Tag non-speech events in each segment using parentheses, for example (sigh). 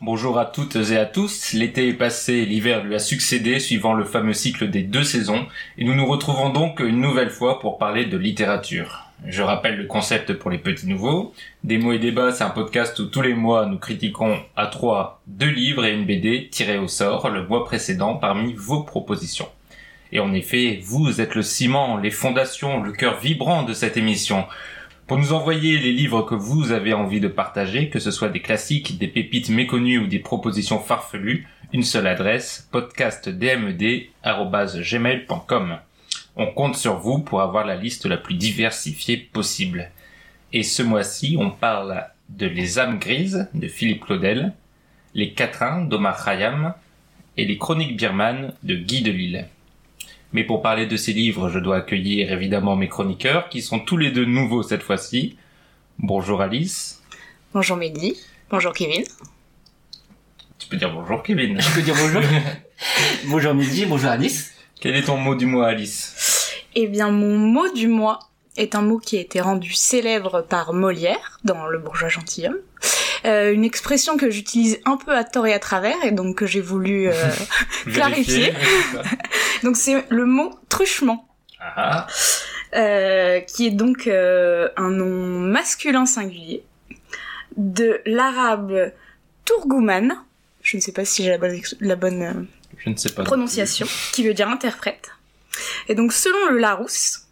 Bonjour à toutes et à tous. L'été est passé, l'hiver lui a succédé suivant le fameux cycle des deux saisons et nous nous retrouvons donc une nouvelle fois pour parler de littérature. Je rappelle le concept pour les petits nouveaux. Des mots et débats, c'est un podcast où tous les mois nous critiquons à trois deux livres et une BD tirés au sort le mois précédent parmi vos propositions. Et en effet, vous êtes le ciment, les fondations, le cœur vibrant de cette émission. Pour nous envoyer les livres que vous avez envie de partager, que ce soit des classiques, des pépites méconnues ou des propositions farfelues, une seule adresse, podcastdmd.gmail.com. On compte sur vous pour avoir la liste la plus diversifiée possible. Et ce mois-ci, on parle de Les âmes grises de Philippe Claudel, Les quatrains d'Omar Khayyam et Les chroniques birmanes de Guy Delisle. Mais pour parler de ces livres, je dois accueillir évidemment mes chroniqueurs, qui sont tous les deux nouveaux cette fois-ci. Bonjour Alice. Bonjour Mehdi. Bonjour Kevin. Tu peux dire bonjour Kevin. Je peux dire bonjour. (laughs) bonjour Mehdi, bonjour Alice. Quel est ton mot du mois Alice? Eh bien, mon mot du mois est un mot qui a été rendu célèbre par Molière dans Le bourgeois gentilhomme. Euh, une expression que j'utilise un peu à tort et à travers et donc que j'ai voulu euh, (laughs) (laughs) clarifier. donc c'est le mot truchement. Ah, euh, qui est donc euh, un nom masculin singulier de l'arabe Tourgouman. Je ne sais pas si j'ai la bonne, la bonne euh, je ne sais pas. prononciation, qui veut dire interprète. Et donc selon le Larousse,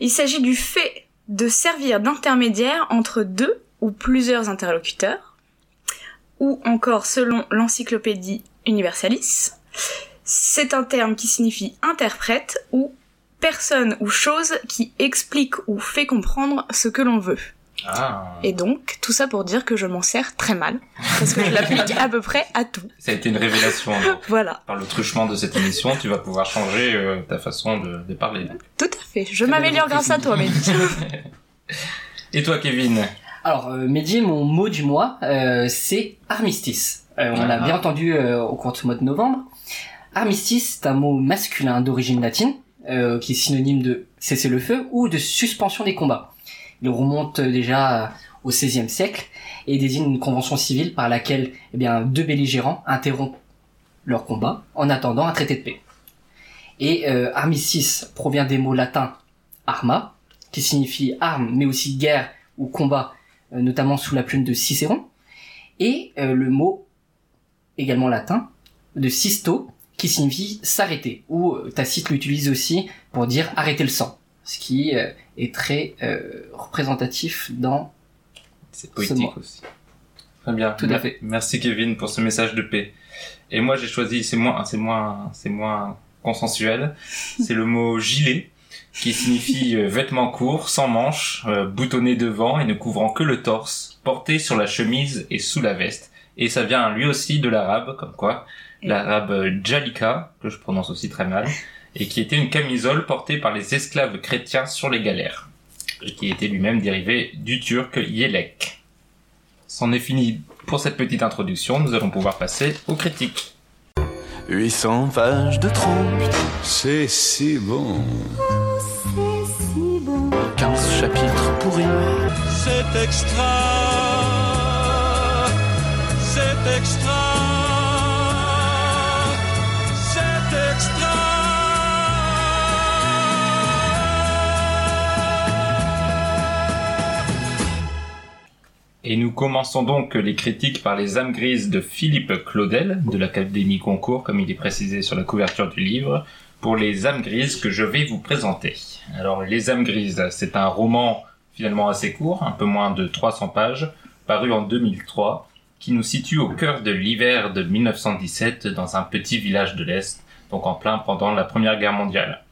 il s'agit du fait de servir d'intermédiaire entre deux ou plusieurs interlocuteurs, ou encore selon l'encyclopédie Universalis, c'est un terme qui signifie interprète ou personne ou chose qui explique ou fait comprendre ce que l'on veut. Ah. Et donc, tout ça pour dire que je m'en sers très mal, parce que je l'applique à peu près à tout. Ça a été une révélation. Voilà, Par le truchement de cette émission, tu vas pouvoir changer euh, ta façon de, de parler. tout à fait. Je m'améliore grâce à toi, Mehdi. (laughs) Et toi Kevin Alors euh, Mehdi, mon mot du mois, euh, c'est armistice. Euh, on l'a Ah. bien entendu euh, au cours de ce mois de novembre. Armistice, c'est un mot masculin d'origine latine, euh, qui est synonyme de cessez-le-feu ou de suspension des combats. Il remonte déjà euh, au XVIe siècle et désigne une convention civile par laquelle eh bien, deux belligérants interrompent leur combat en attendant un traité de paix. Et euh, armistice provient des mots latins arma, qui signifie arme, mais aussi guerre ou combat, euh, notamment sous la plume de Cicéron, et le mot également latin de sisto, qui signifie s'arrêter, ou Tacite l'utilise aussi pour dire arrêter le sang, ce qui est très euh, représentatif dans C'est Ce poétique aussi. Très bien. Tout à fait. Merci Kevin pour ce message de paix. Et moi j'ai choisi, c'est moins, c'est moins, c'est moins consensuel. (laughs) C'est le mot gilet qui signifie euh, vêtement court, sans manches, euh, boutonné devant et ne couvrant que le torse, porté sur la chemise et sous la veste. Et ça vient lui aussi de l'arabe, comme quoi, l'arabe euh, jalika, que je prononce aussi très mal, et qui était une camisole portée par les esclaves chrétiens sur les galères, et qui était lui-même dérivé du turc yelek. C'en est fini pour cette petite introduction, nous allons pouvoir passer aux critiques. 800 pages de trop, C'est si bon. 15 chapitres pourris. C'est extra, c'est extra, Et nous commençons donc les critiques par les âmes grises de Philippe Claudel, de l'Académie Concours, comme il est précisé sur la couverture du livre, pour les âmes grises que je vais vous présenter. Alors, les âmes grises, c'est un roman finalement assez court, un peu moins de 300 pages, paru en 2003, qui nous situe au cœur de l'hiver de 1917 dans un petit village de l'Est, donc en plein pendant la Première Guerre mondiale.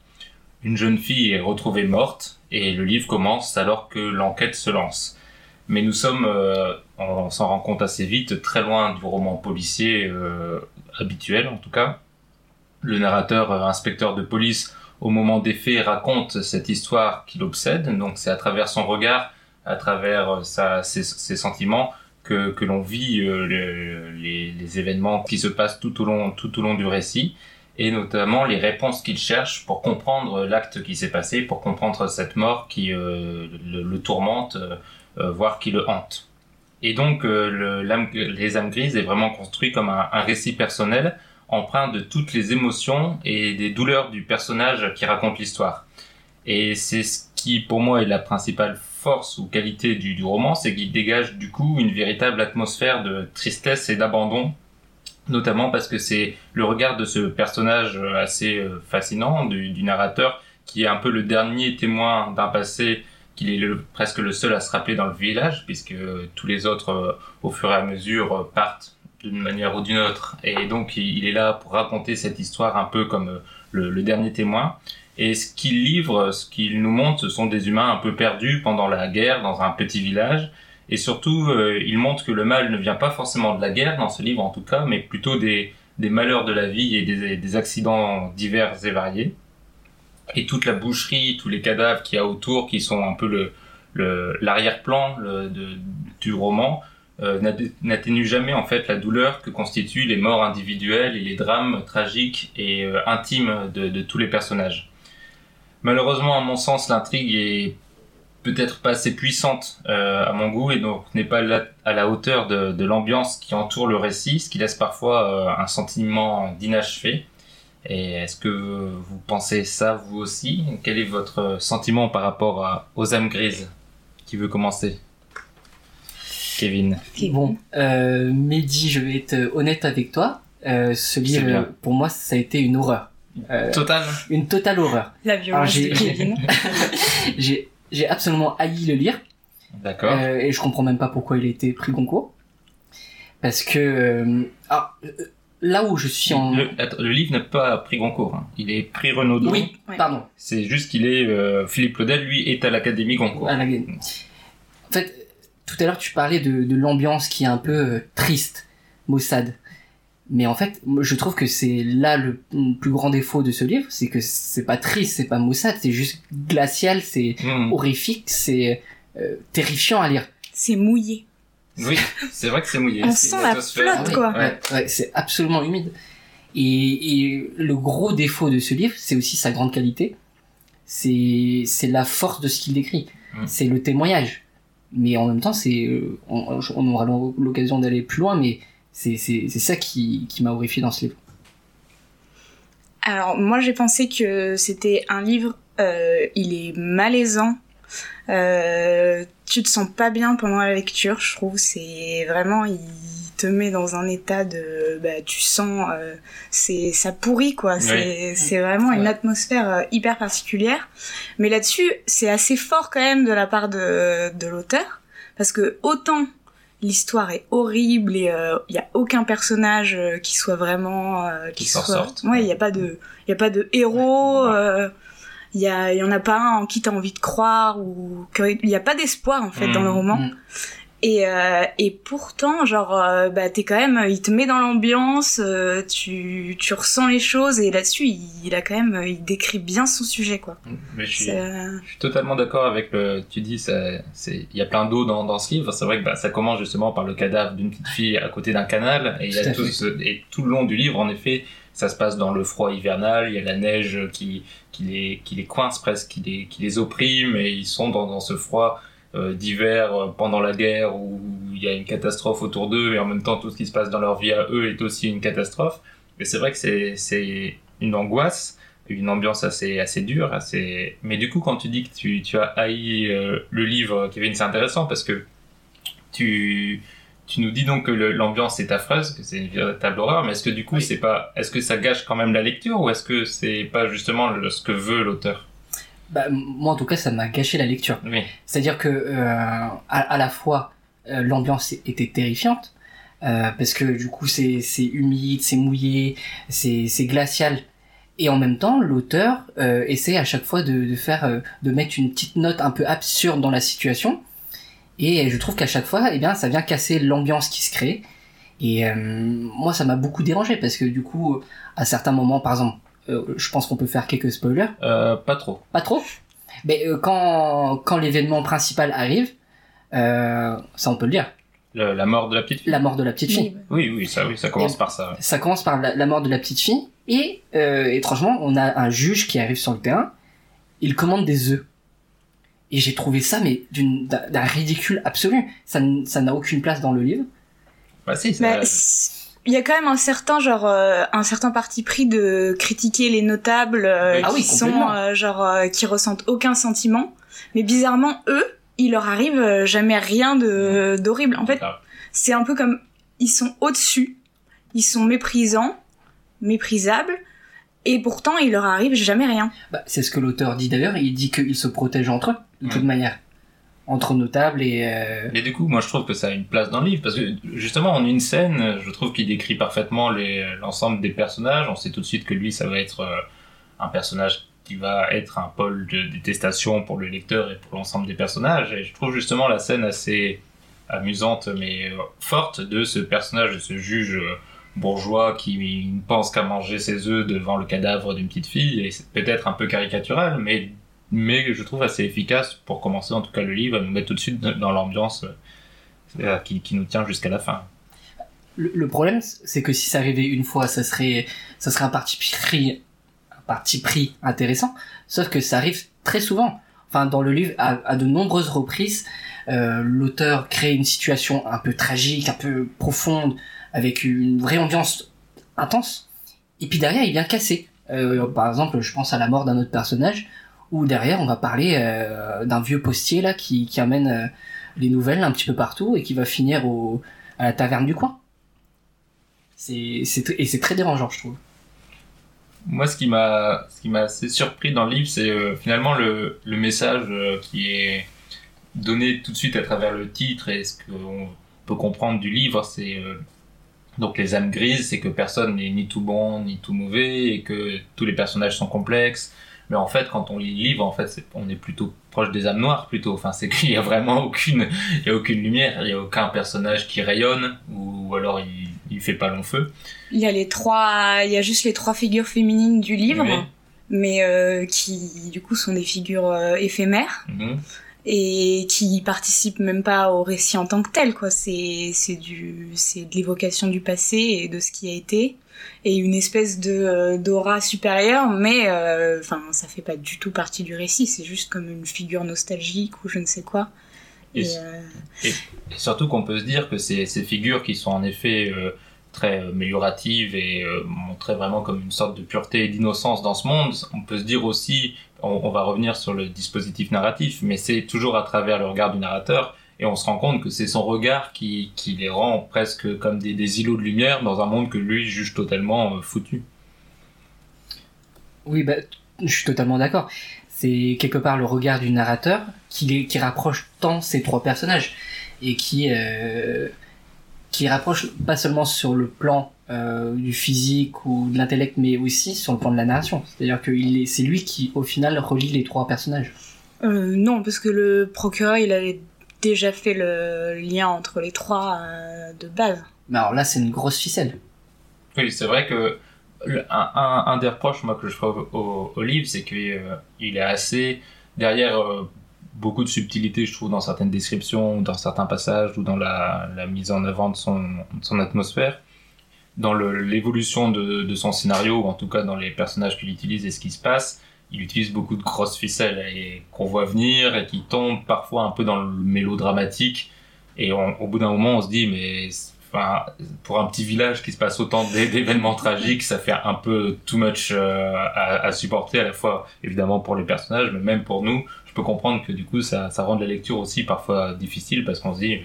Une jeune fille est retrouvée morte, et le livre commence alors que l'enquête se lance mais nous sommes, euh, on s'en rend compte assez vite, très loin du roman policier euh, habituel en tout cas. Le narrateur, euh, inspecteur de police, au moment des faits, raconte cette histoire qui l'obsède, donc c'est à travers son regard, à travers ses, sentiments, que, l'on vit le- les, événements qui se passent tout au long du récit et notamment les réponses qu'il cherche pour comprendre l'acte qui s'est passé, pour comprendre cette mort qui le, tourmente, voire qui le hante. Et donc euh, les âmes grises est vraiment construit comme un, récit personnel empreint de toutes les émotions et des douleurs du personnage qui raconte l'histoire. Et c'est ce qui, pour moi, est la principale force ou qualité du, roman, c'est qu'il dégage du coup une véritable atmosphère de tristesse et d'abandon, notamment parce que c'est le regard de ce personnage euh, assez euh, fascinant du narrateur qui est un peu le dernier témoin d'un passé qu'il est presque le seul à se rappeler dans le village, puisque tous les autres, euh, au fur et à mesure, euh, partent d'une manière ou d'une autre. Et donc, il, est là pour raconter cette histoire un peu comme euh, le, dernier témoin. Et ce qu'il livre, ce qu'il nous montre, ce sont des humains un peu perdus pendant la guerre dans un petit village. Et surtout, il montre que le mal ne vient pas forcément de la guerre, dans ce livre en tout cas, mais plutôt des, des malheurs de la vie et des accidents divers et variés. Et toute la boucherie, tous les cadavres qu'il y a autour, qui sont un peu le l'arrière-plan du roman, euh, n'atténue jamais en fait la douleur que constituent les morts individuelles et les drames tragiques et euh, intimes de, tous les personnages. Malheureusement, à mon sens, l'intrigue est peut-être pas assez puissante euh, à mon goût et donc n'est pas à la hauteur de, de l'ambiance qui entoure le récit, ce qui laisse parfois euh, un sentiment d'inachevé. Et est-ce que vous pensez ça vous aussi? Quel est votre sentiment par rapport à, aux âmes grises Qui veut commencer? Kevin. Bon, euh, Mehdi, je vais être honnête avec toi. Euh, ce livre, bien. pour moi, ça a été une horreur. Euh, Total une totale horreur. La violence de Kevin. (laughs) J'ai absolument haï le lire. D'accord. Euh, et je comprends même pas pourquoi il a été pris Goncourt. Parce que... euh, ah, euh, là où je suis en... Le, attends, le livre n'a pas pris Goncourt. hein. Il est pris Renaudot. Oui, Ouais. pardon. C'est juste qu'il est... euh, Philippe Claudel, lui, est à l'Académie Goncourt. À la- En fait, tout à l'heure, tu parlais de, de l'ambiance qui est un peu euh, triste, maussade. Mais en fait, je trouve que c'est là le le plus grand défaut de ce livre, c'est que c'est pas triste, c'est pas maussade, c'est juste glacial, c'est Hmm. horrifique, c'est euh, terrifiant à lire. C'est mouillé. Oui, c'est vrai que c'est mouillé. On C'est sent la flotte, quoi. Ouais. Ouais, c'est absolument humide. Et, et le gros défaut de ce livre, c'est aussi sa grande qualité. C'est la force de ce qu'il décrit. Mm. C'est le témoignage. Mais en même temps, c'est euh, on, on aura l'occasion d'aller plus loin, mais c'est ça qui qui m'a horrifié dans ce livre. Alors moi j'ai pensé que c'était un livre, euh, il est malaisant. Euh, tu te sens pas bien pendant la lecture, je trouve. C'est vraiment, il te met dans un état de, bah, tu sens, euh, c'est ça pourrit quoi. C'est c'est vraiment une atmosphère euh, hyper particulière. Mais là-dessus, c'est assez fort quand même de la part de de l'auteur, parce que autant l'histoire est horrible et il y a aucun personnage euh, qui soit vraiment euh, qui, Qui s'en soit sorte. ouais il y a pas de il y a pas de héros Ouais. Il y a il y en a pas un en qui t'as envie de croire ou il y a pas d'espoir en fait Mm. dans le roman Mm. et euh, et pourtant genre euh, bah t'es quand même il te met dans l'ambiance euh, tu tu ressens les choses et là-dessus il, il a quand même il décrit bien son sujet quoi Mais je suis, C'est, euh, je suis totalement d'accord avec le. Tu dis, ça, c'est, il y a plein d'eau dans, dans ce livre. C'est vrai que bah, ça commence justement par le cadavre d'une petite fille à côté d'un canal, et il y a Tout ce- et tout le long du livre, en effet, ça se passe dans le froid hivernal. Il y a la neige qui, qui les, qui les coince presque, qui les, qui les opprime, et ils sont dans, dans ce froid euh, d'hiver euh, pendant la guerre où il y a une catastrophe autour d'eux, et en même temps tout ce qui se passe dans leur vie à eux est aussi une catastrophe. Mais c'est vrai que c'est, une angoisse une ambiance assez assez dure mais du coup quand tu dis que tu, tu as haï euh, le livre Kevin c'est intéressant parce que tu tu nous dis donc que l'ambiance est affreuse que c'est une véritable horreur mais est-ce que du coup Oui. c'est pas est-ce que ça gâche quand même la lecture ou est-ce que c'est pas justement le- ce que veut l'auteur? Bah, moi en tout cas, ça m'a gâché la lecture. oui C'est-à-dire que euh, à, à la fois euh, l'ambiance était terrifiante euh, parce que du coup c'est humide, c'est mouillé, c'est glacial et en même temps l'auteur essaie à chaque fois de, de faire de mettre une petite note un peu absurde dans la situation et je trouve qu'à chaque fois eh bien ça vient casser l'ambiance qui se crée et euh, moi ça m'a beaucoup dérangé parce que du coup à certains moments par exemple euh, je pense qu'on peut faire quelques spoilers euh, pas trop pas trop. Mais euh, quand, quand l'événement principal arrive, euh, ça on peut le dire. Le- la mort de la petite fille. la mort de la petite fille. Oui, oui, ça, oui, ça commence Et- par ça. ouais. Ça commence par la, la mort de la petite fille et euh, étrangement, on a un juge qui arrive sur le terrain. Il commande des œufs. Et j'ai trouvé ça mais d'une d'un ridicule absolu. Ça n'a aucune place dans le livre. Bah si, ça- Mais c- il y a quand même un certain genre euh, un certain parti pris de critiquer les notables euh, Oui. Ah oui, qui sont complètement. euh, genre euh, qui ressentent aucun sentiment mais bizarrement eux il leur arrive jamais rien de d'horrible en fait c'est un peu comme ils sont au-dessus ils sont méprisants méprisables et pourtant il leur arrive jamais rien Bah, c'est ce que l'auteur dit d'ailleurs. Il dit qu'ils se protègent entre eux de toute manière, entre notables et euh, Et du coup, moi, je trouve que ça a une place dans le livre parce que justement, en une scène, je trouve qu'il décrit parfaitement l'ensemble des personnages. On sait tout de suite que lui, ça va être euh, un personnage qui va être un pôle de détestation pour le lecteur et pour l'ensemble des personnages. Et je trouve justement la scène assez amusante mais euh, forte de ce personnage, de ce juge euh, bourgeois qui ne pense qu'à manger ses œufs devant le cadavre d'une petite fille. Et c'est peut-être un peu caricatural, mais mais je trouve assez efficace pour commencer en tout cas le livre, à nous mettre tout de suite dans l'ambiance euh, qui, qui nous tient jusqu'à la fin. le, problème, c'est que si ça arrivait une fois, ça serait, ça serait un parti pris, un parti intéressant. Sauf que ça arrive très souvent. Enfin, dans le livre, à, à de nombreuses reprises, euh, l'auteur crée une situation un peu tragique, un peu profonde, avec une vraie ambiance intense. Et puis derrière, il vient casser. Euh, par exemple, je pense à la mort d'un autre personnage, où derrière, on va parler euh, d'un vieux postier là qui, qui amène euh, les nouvelles un petit peu partout et qui va finir au, à la taverne du coin. C'est, c'est, et c'est très dérangeant, je trouve. Moi, ce qui m'a, ce qui m'a assez surpris dans le livre, c'est euh, finalement le, le message euh, qui est donné tout de suite à travers le titre et ce qu'on peut comprendre du livre, c'est donc les âmes grises, c'est que personne n'est ni tout bon ni tout mauvais et que tous les personnages sont complexes. Mais en fait, quand on lit le livre, en fait, on est plutôt proche des âmes noires plutôt. Enfin, c'est qu'il y a vraiment aucune, il y a aucune lumière, il y a aucun personnage qui rayonne ou alors il, il fait pas long feu. il y a les trois il y a juste les trois figures féminines du livre Oui. mais euh, qui du coup sont des figures euh, éphémères Mhm. Et qui participent même pas au récit en tant que tel quoi. C'est c'est du c'est de l'évocation du passé et de ce qui a été. Et une espèce de euh, d'aura supérieure mais euh, enfin ça fait pas du tout partie du récit. C'est juste comme une figure nostalgique ou je ne sais quoi. Et et, euh, Et surtout qu'on peut se dire que ces, ces figures qui sont en effet euh, très amélioratives et euh, montrées vraiment comme une sorte de pureté et d'innocence dans ce monde, on peut se dire aussi, on, va revenir sur le dispositif narratif, mais c'est toujours à travers le regard du narrateur et on se rend compte que c'est son regard qui, qui les rend presque comme des, îlots de lumière dans un monde que lui juge totalement euh, foutu. Oui, bah, je suis totalement d'accord. C'est quelque part le regard du narrateur qui, qui rapproche tant ces trois personnages et qui, euh, qui rapproche pas seulement sur le plan euh, du physique ou de l'intellect, mais aussi sur le plan de la narration. C'est-à-dire que il est- c'est lui qui, au final, relie les trois personnages. euh, non parce que le procureur il avait déjà fait le lien entre les trois euh, de base Mais alors là, c'est une grosse ficelle. Oui, c'est vrai que le- un, un, un des reproches moi que je ferai au, au, livre, c'est qu'il il est assez derrière euh, beaucoup de subtilité, je trouve, dans certaines descriptions, dans certains passages, ou dans la, mise en avant de son, atmosphère, dans l'évolution de, son scénario, ou en tout cas dans les personnages qu'il utilise et ce qui se passe. Il utilise beaucoup de grosses ficelles qu'on voit venir et qui tombent parfois un peu dans le mélodramatique. Et au bout d'un moment, on se dit, mais pour un petit village qui se passe autant d'é- d'événements tragiques, ça fait un peu too much euh, à supporter, à la fois évidemment pour les personnages, mais même pour nous. Je peux comprendre que du coup, ça, ça rend la lecture aussi parfois difficile parce qu'on se dit,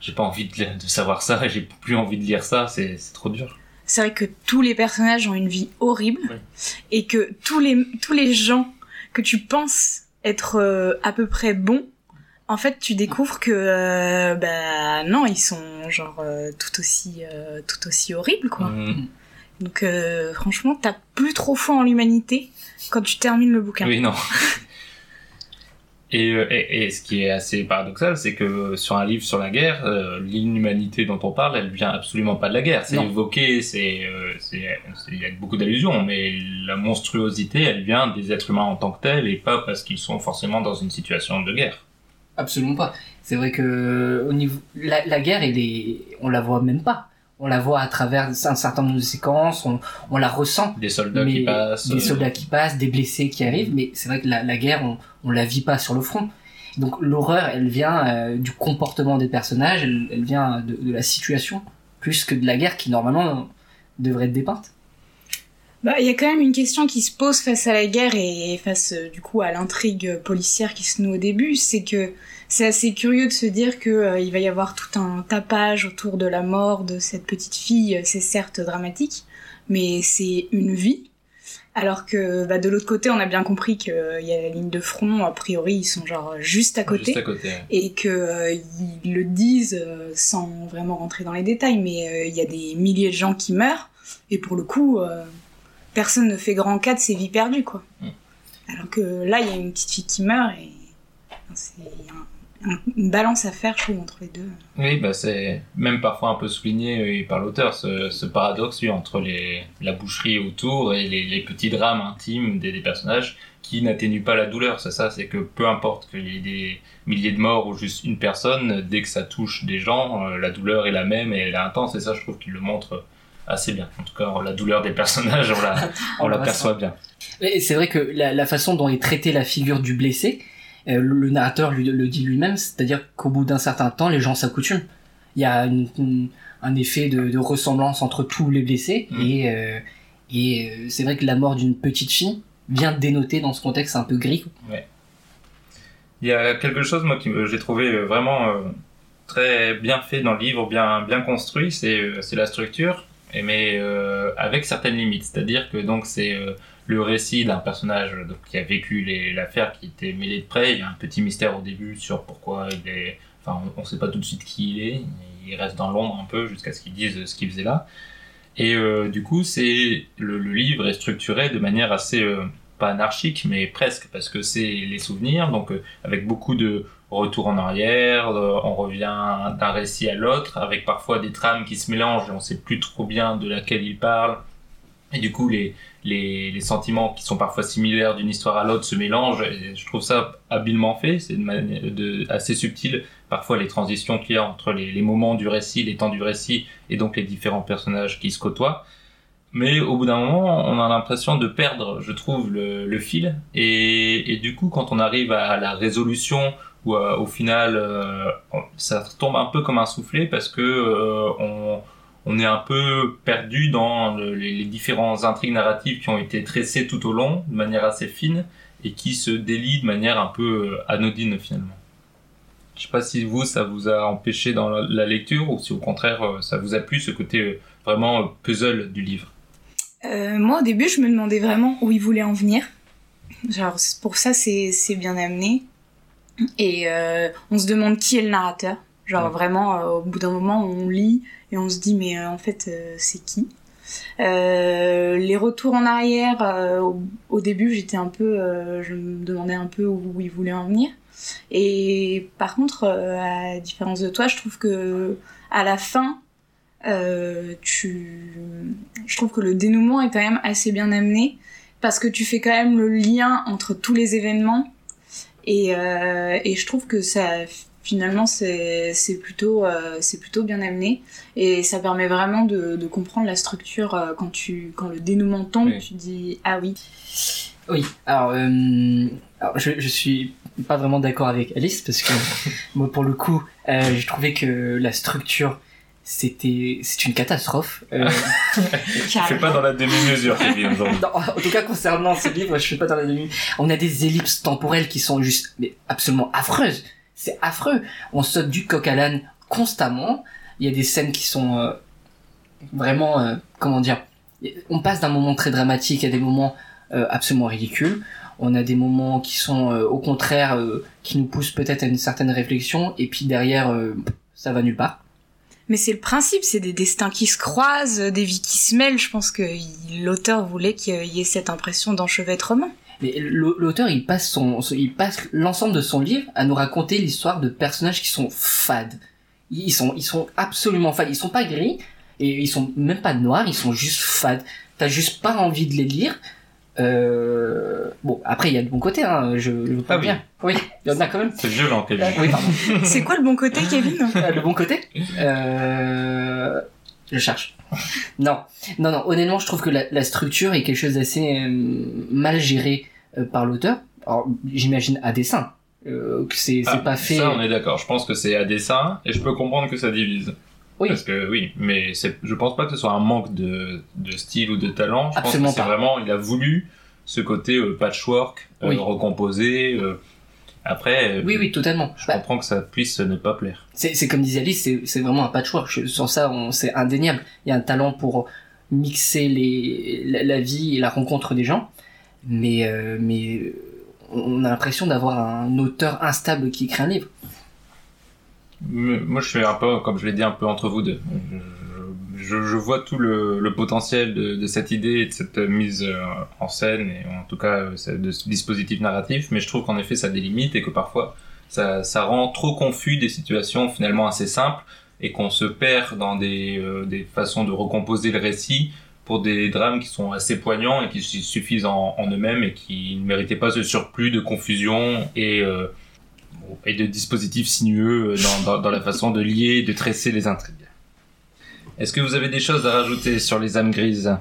j'ai pas envie de, savoir ça, (laughs) j'ai plus envie de lire ça, c'est c'est trop dur. c'est vrai que tous les personnages ont une vie horrible Oui. et que tous les tous les gens que tu penses être euh, à peu près bons en fait tu découvres que euh, bah non ils sont genre euh, tout aussi euh, tout aussi horribles quoi Mhm. donc euh, franchement t'as plus trop foi en l'humanité quand tu termines le bouquin Oui, non. (laughs) Et, euh, et, et ce qui est assez paradoxal, c'est que sur un livre sur la guerre, euh, l'inhumanité dont on parle, elle vient absolument pas de la guerre. C'est évoqué, c'est, euh, il y a beaucoup d'allusions, mais la monstruosité, elle vient des êtres humains en tant que tels et pas parce qu'ils sont forcément dans une situation de guerre. Absolument pas. C'est vrai que au niveau la, la guerre, elle est, on la voit même pas. On la voit à travers un certain nombre de séquences, on, on la ressent. Des soldats qui passent. des euh, soldats qui passent, des blessés qui arrivent, mais c'est vrai que la, la guerre, on, on la vit pas sur le front. Donc l'horreur, elle vient euh, du comportement des personnages, elle, vient de, de la situation, plus que de la guerre qui normalement devrait être dépeinte. Bah, il y a quand même une question qui se pose face à la guerre et face euh, du coup à l'intrigue policière qui se noue au début, c'est que c'est assez curieux de se dire que euh, il va y avoir tout un tapage autour de la mort de cette petite fille. C'est certes dramatique, mais c'est une vie. Alors que bah, de l'autre côté, on a bien compris qu'il y a la ligne de front. A priori, ils sont genre juste à côté Juste à côté. ouais. et que euh, ils le disent euh, sans vraiment rentrer dans les détails, mais euh, il y a des milliers de gens qui meurent et pour le coup, euh, personne ne fait grand cas de ses vies perdues, quoi. Mm. Alors que là, il y a une petite fille qui meurt et enfin, c'est un- une balance à faire, je trouve, entre les deux. Oui, bah c'est même parfois un peu souligné euh, par l'auteur ce, ce paradoxe oui, entre les, la boucherie autour et les, les petits drames intimes des, des personnages qui n'atténuent pas la douleur. C'est ça, c'est que peu importe qu'il y ait des milliers de morts ou juste une personne, dès que ça touche des gens, euh, la douleur est la même et elle est intense. Et ça, je trouve qu'il le montre assez bien. En tout cas, la douleur des personnages, on la, on (laughs) On la le perçoit bien. Et c'est vrai que la, la façon dont est traitée la figure du blessé, euh, le, narrateur lui, le dit lui-même, c'est-à-dire qu'au bout d'un certain temps, les gens s'accoutument. Il y a une- une- un effet de, de ressemblance entre tous les blessés, Mm. et, euh, et euh, c'est vrai que la mort d'une petite fille vient dénoter dans ce contexte un peu gris. Il y a quelque chose, moi, que j'ai trouvé euh, vraiment euh, très bien fait dans le livre, bien, bien construit, c'est la structure, mais euh, avec certaines limites. C'est-à-dire que donc c'est le récit d'un personnage qui a vécu l'affaire, qui était mêlé de près. Il y a un petit mystère au début sur pourquoi il est... Enfin, on ne sait pas tout de suite qui il est. Il reste dans l'ombre un peu jusqu'à ce qu'il dise ce qu'il faisait là. Et euh, du coup, c'est le, livre est structuré de manière assez euh, pas anarchique, mais presque, parce que c'est les souvenirs, donc euh, avec beaucoup de retours en arrière, on revient d'un récit à l'autre, avec parfois des trames qui se mélangent et on sait plus trop bien de laquelle il parle. Et du coup, les, les, les sentiments qui sont parfois similaires d'une histoire à l'autre se mélangent. Et je trouve ça habilement fait, c'est de de, assez subtil. Parfois, les transitions qu'il y a entre les, les moments du récit, les temps du récit, et donc les différents personnages qui se côtoient. Mais au bout d'un moment, on a l'impression de perdre, je trouve, le, le fil. Et, et du coup, quand on arrive à la résolution, ou euh, au final, euh, ça tombe un peu comme un soufflet parce que euh, on, on est un peu perdu dans le- les, différentes intrigues narratives qui ont été tressées tout au long, de manière assez fine, et qui se délient de manière un peu euh, anodine finalement. Je sais pas si vous, ça vous a empêché dans la, lecture, ou si au contraire, euh, ça vous a plu ce côté euh, vraiment puzzle du livre. Moi, au début, je me demandais vraiment où il voulait en venir. Genre, pour ça, c'est bien amené. Et on se demande qui est le narrateur. Genre, Ouais. vraiment, euh, au bout d'un moment, on lit et on se dit, mais euh, en fait, euh, c'est qui? Les retours en arrière, au, au début, j'étais un peu... je me demandais un peu où, où il voulait en venir. Et par contre, à la différence de toi, je trouve que à la fin, tu, je trouve que le dénouement est quand même assez bien amené parce que tu fais quand même le lien entre tous les événements et, euh, et je trouve que ça finalement c'est plutôt euh, c'est plutôt bien amené et ça permet vraiment de, de comprendre la structure euh, quand tu quand le dénouement tombe Oui. tu dis ah oui Oui, alors, euh, alors je, je suis pas vraiment d'accord avec Alice parce que (laughs) moi pour le coup, euh, j'ai trouvé que la structure c'était c'est une catastrophe. Euh, (laughs) Je fais pas dans la demi-mesure, (laughs) Kevin, en tout cas concernant ce livre, je suis pas dans la demi. On a des ellipses temporelles qui sont juste mais absolument affreuses. C'est affreux. On saute du coq à l'âne constamment. Il y a des scènes qui sont euh, vraiment euh, comment dire. On passe d'un moment très dramatique à des moments euh, absolument ridicules. On a des moments qui sont au contraire qui nous poussent peut-être à une certaine réflexion et puis derrière ça va nulle part. mais c'est le principe c'est des destins qui se croisent des vies qui se mêlent je pense que l'auteur voulait qu'il y ait cette impression d'enchevêtrement Mais l'au- l'auteur, il passe son, son- il passe l'ensemble de son livre à nous raconter l'histoire de personnages qui sont fades. Ils sont, ils sont absolument fades. Ils sont pas gris et ils sont même pas noirs. Ils sont juste fades. T'as juste pas envie de les lire. Euh, bon, après il y a de bons côtés, hein, je, je veux pas Ah oui. bien. Oui, il y en a quand même. C'est violent, Kevin. Oui, pardon. C'est quoi le bon côté, Kevin? Euh, le bon côté? Euh... Je cherche. (laughs) Non, non, non. Honnêtement, je trouve que la, la structure est quelque chose d'assez euh, mal géré euh, par l'auteur. Alors, j'imagine à dessein. Euh, que c'est Ah, pas fait. Ça, on est d'accord. Je pense que c'est à dessin et je peux comprendre que ça divise. Oui. Parce que oui, mais je pense pas que ce soit un manque de, de style ou de talent. Je Absolument pense que c'est vraiment, il a voulu ce côté patchwork, Oui. recomposé. Euh. Après, euh, Oui, oui, totalement. je Bah, comprends que ça puisse ne pas plaire. c'est comme disait Alice, c'est vraiment un patchwork. Sur ça, c'est indéniable. Il y a un talent pour mixer les, la, la vie et la rencontre des gens, mais euh, mais on a l'impression d'avoir un auteur instable qui écrit un livre. Moi, je suis un peu, comme je l'ai dit, un peu entre vous deux. Je, vois tout le, potentiel de, cette idée et de cette mise euh, en scène, et en tout cas euh, de ce dispositif narratif, mais je trouve qu'en effet, ça limites et que parfois, ça, rend trop confus des situations finalement assez simples et qu'on se perd dans des, euh, des façons de recomposer le récit pour des drames qui sont assez poignants et qui su- suffisent en, eux-mêmes et qui ne méritaient pas ce surplus de confusion et de dispositifs sinueux dans, dans, dans la façon de lier, de tresser les intrigues. Est-ce que vous avez des choses à rajouter sur les âmes grises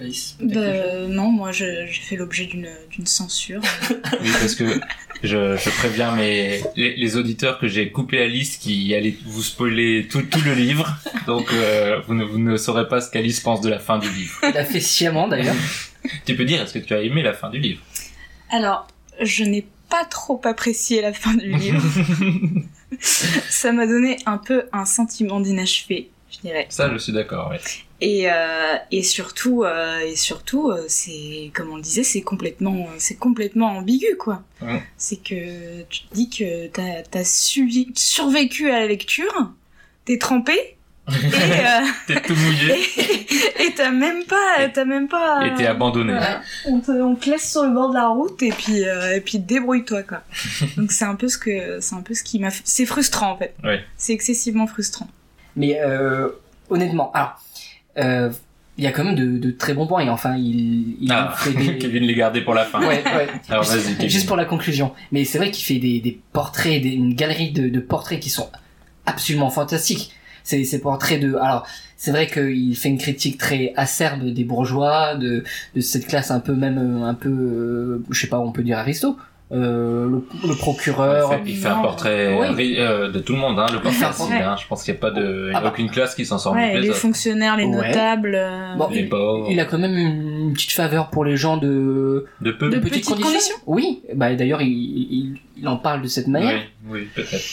Alice, Bah, Non, moi j'ai fait l'objet d'une d'une censure. Oui, parce que je, je préviens mes, les, les auditeurs que j'ai coupé Alice qui allait vous spoiler tout, tout le livre. Donc euh, vous, ne, vous ne saurez pas ce qu'Alice pense de la fin du livre. Il a fait sciemment d'ailleurs. Tu peux dire, est-ce que tu as aimé la fin du livre? Alors, je n'ai pas trop apprécié la fin du livre. (laughs) (laughs) Ça m'a donné un peu un sentiment d'inachevé, je dirais. Ça, je suis d'accord, oui. Et, euh, et surtout, euh, et surtout, euh, c'est comme on le disait, c'est complètement, c'est complètement ambigu, quoi. Ouais. C'est que tu te dis que t'as as survécu à la lecture, t'es trempé. Et euh, (laughs) T'es tout mouillé et t'as même pas t'as même pas et t'es abandonné. Voilà. on, te, on te laisse sur le bord de la route et puis euh, et puis débrouille-toi quoi (laughs) donc c'est un peu ce que c'est un peu ce qui m'a c'est frustrant en fait Ouais. c'est excessivement frustrant Mais euh, honnêtement, alors, euh, il y a quand même de, de très bons points. Et enfin, il, il Ah, fait (laughs) des... Kevin les garder pour la fin. Ouais, ouais. Alors vas-y, Juste- Kevin. Juste pour la conclusion. Mais c'est vrai qu'il fait des, des portraits, des- une galerie de, de portraits qui sont absolument fantastiques. C'est ces portraits de. Alors, c'est vrai qu'il fait une critique très acerbe des bourgeois, de, de cette classe un peu même euh, un peu, euh, je sais pas, on peut dire aristo. Euh, le, le procureur. Il fait, il fait un portrait Oui. euh, de tout le monde, hein, le portrait portrait. hein. Je pense qu'il n'y a pas de, il y a Ah bah. aucune classe qui s'en sort ouais les autres. fonctionnaires les Ouais. notables euh, Bon, Les pauvres. Il a quand même une, une petite faveur pour les gens de, De peu. De de petites, petites conditions. conditions. Oui, bah d'ailleurs il, il, il en parle de cette manière. Oui, oui, peut-être.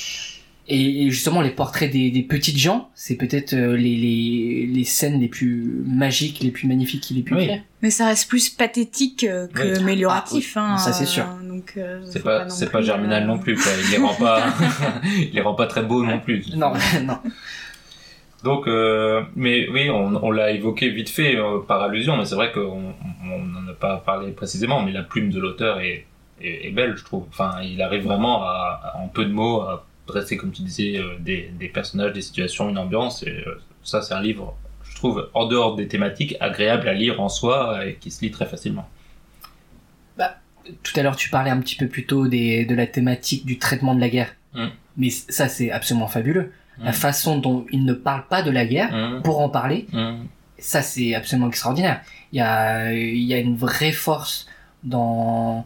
Et et justement, les portraits des, des petites gens, c'est peut-être euh, les, les, les scènes les plus magiques, les plus magnifiques qu'il ait pu Oui. créer. mais ça reste plus pathétique euh, que Oui. amélioratif Ah, oui. hein, Ça, c'est sûr. euh, donc euh, C'est pas, c'est plus, pas germinal euh, non plus, quoi. Il les rend pas, (laughs) (laughs) il les rend pas très beaux non plus. Non, (laughs) non. Donc, euh, mais oui, on, on l'a évoqué vite fait euh, par allusion, mais c'est vrai qu'on on n'en a pas parlé précisément, mais la plume de l'auteur est, est, est belle, je trouve. Enfin, il arrive vraiment à, à, en peu de mots à dresser, comme tu disais, euh, des, des personnages, des situations, une ambiance. Et euh, ça, c'est un livre, je trouve, en dehors des thématiques, agréable à lire en soi et qui se lit très facilement. Tout à l'heure, tu parlais un petit peu plus tôt des, de la thématique du traitement de la guerre. Mm. Mais ça, c'est absolument fabuleux. La Mm. façon dont il ne parle pas de la guerre Mmh, pour en parler, ça, c'est absolument extraordinaire. Il y a, il y a une vraie force dans,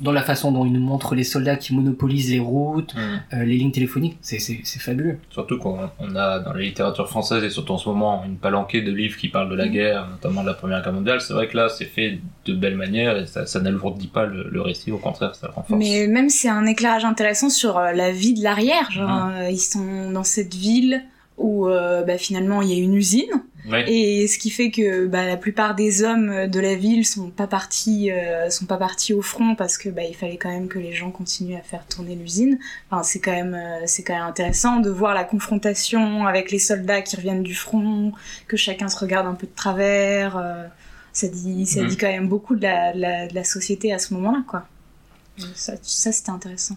dans la façon dont il nous montre les soldats qui monopolisent les routes, Mmh. euh, les lignes téléphoniques. C'est, fabuleux. Surtout qu'on on a dans la littérature française et surtout en ce moment une palanquée de livres qui parlent de la guerre, notamment de la Première Guerre mondiale. C'est vrai que là, c'est fait de belle manière et ça, ça n'alourdit pas le, le récit, au contraire, ça le renforce. Mais même c'est un éclairage intéressant sur euh, la vie de l'arrière. Genre, Mhm. euh, ils sont dans cette ville où euh, bah, finalement il y a une usine Ouais. et ce qui fait que bah, la plupart des hommes de la ville sont pas partis euh, sont pas partis au front parce que bah, il fallait quand même que les gens continuent à faire tourner l'usine. Enfin, c'est quand même euh, c'est quand même intéressant de voir la confrontation avec les soldats qui reviennent du front, que chacun se regarde un peu de travers. ça dit ça Mhm. dit quand même beaucoup de la, de la, de la société à ce moment-là quoi. Donc Ça, ça c'était intéressant.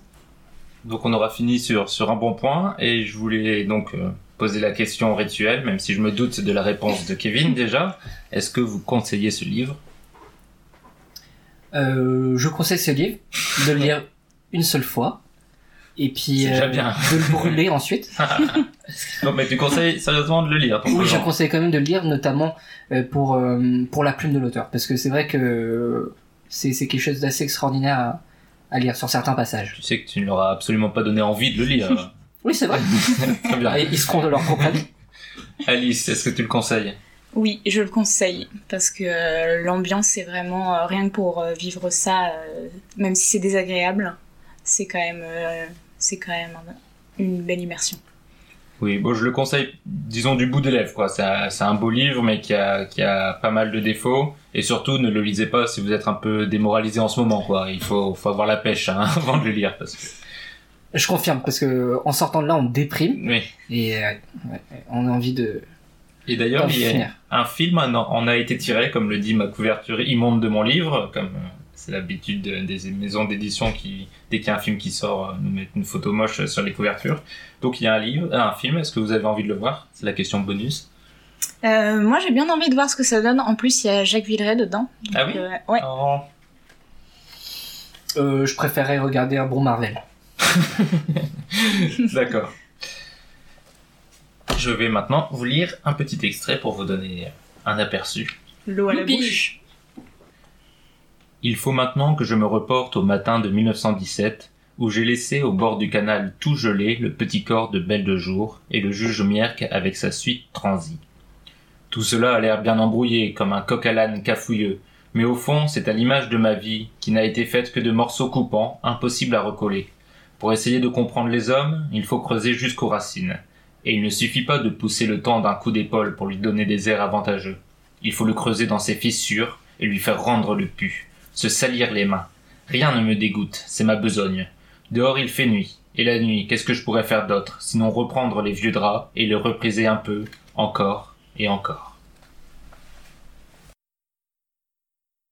Donc on aura fini sur, sur un bon point et je voulais donc poser la question rituelle, même si je me doute de la réponse de Kevin déjà. Est-ce que vous conseillez ce livre? Euh, je conseille ce livre, de le lire (laughs) une seule fois, et puis euh, bien. de le brûler (laughs) ensuite. Non, mais tu conseilles sérieusement de le lire. Oui, je conseille quand même de le lire, notamment euh, pour pour la plume de l'auteur, parce que c'est vrai que c'est c'est quelque chose d'assez extraordinaire à, à lire sur certains passages. Tu sais que tu ne leur as absolument pas donné envie de le lire. (laughs) Oui, c'est vrai. (laughs) Très bien. Ils seront de leur propre avis. Alice, est-ce que tu le conseilles? Oui, je le conseille parce que euh, l'ambiance c'est vraiment euh, rien que pour euh, vivre ça, même si c'est désagréable, c'est quand même c'est quand même un- une belle immersion. Oui, bon, je le conseille, disons, du bout des lèvres, quoi. C'est un, c'est un beau livre, mais qui a, qui a pas mal de défauts. Et surtout, ne le lisez pas si vous êtes un peu démoralisé en ce moment, quoi. Il faut, faut avoir la pêche, hein, (laughs) avant de le lire, parce que... Je confirme, parce que en sortant de là, on déprime Oui. et euh, on a envie de. Et d'ailleurs, il y a un film en a été tiré, comme le dit ma couverture immonde de mon livre, comme euh, c'est l'habitude de- des maisons d'édition qui, dès qu'il y a un film qui sort, euh, nous mettent une photo moche sur les couvertures. Donc il y a un livre, un film, est-ce que vous avez envie de le voir? C'est la question bonus. Euh, moi j'ai bien envie de voir ce que ça donne. En plus il y a Jacques Villeray dedans. Donc, Ah oui? Euh, Ouais. Oh. Euh, je préférais regarder un bon Marvel. (laughs) D'accord. Je vais maintenant vous lire un petit extrait pour vous donner un aperçu. L'eau à la bouche. Il faut maintenant que je me reporte au matin de 1917, où j'ai laissé au bord du canal tout gelé le petit corps de Belle de Jour et le juge Mierck avec sa suite transie. Tout cela a l'air bien embrouillé, comme un coq à l'âne cafouilleux, mais au fond, c'est à l'image de ma vie, qui n'a été faite que de morceaux coupants, impossibles à recoller. Pour essayer de comprendre les hommes, il faut creuser jusqu'aux racines. Et il ne suffit pas de pousser le temps d'un coup d'épaule pour lui donner des airs avantageux. Il faut le creuser dans ses fissures et lui faire rendre le pu, se salir les mains. Rien ne me dégoûte, c'est ma besogne. Dehors il fait nuit, et la nuit, qu'est-ce que je pourrais faire d'autre, sinon reprendre les vieux draps et les repriser un peu, encore et encore.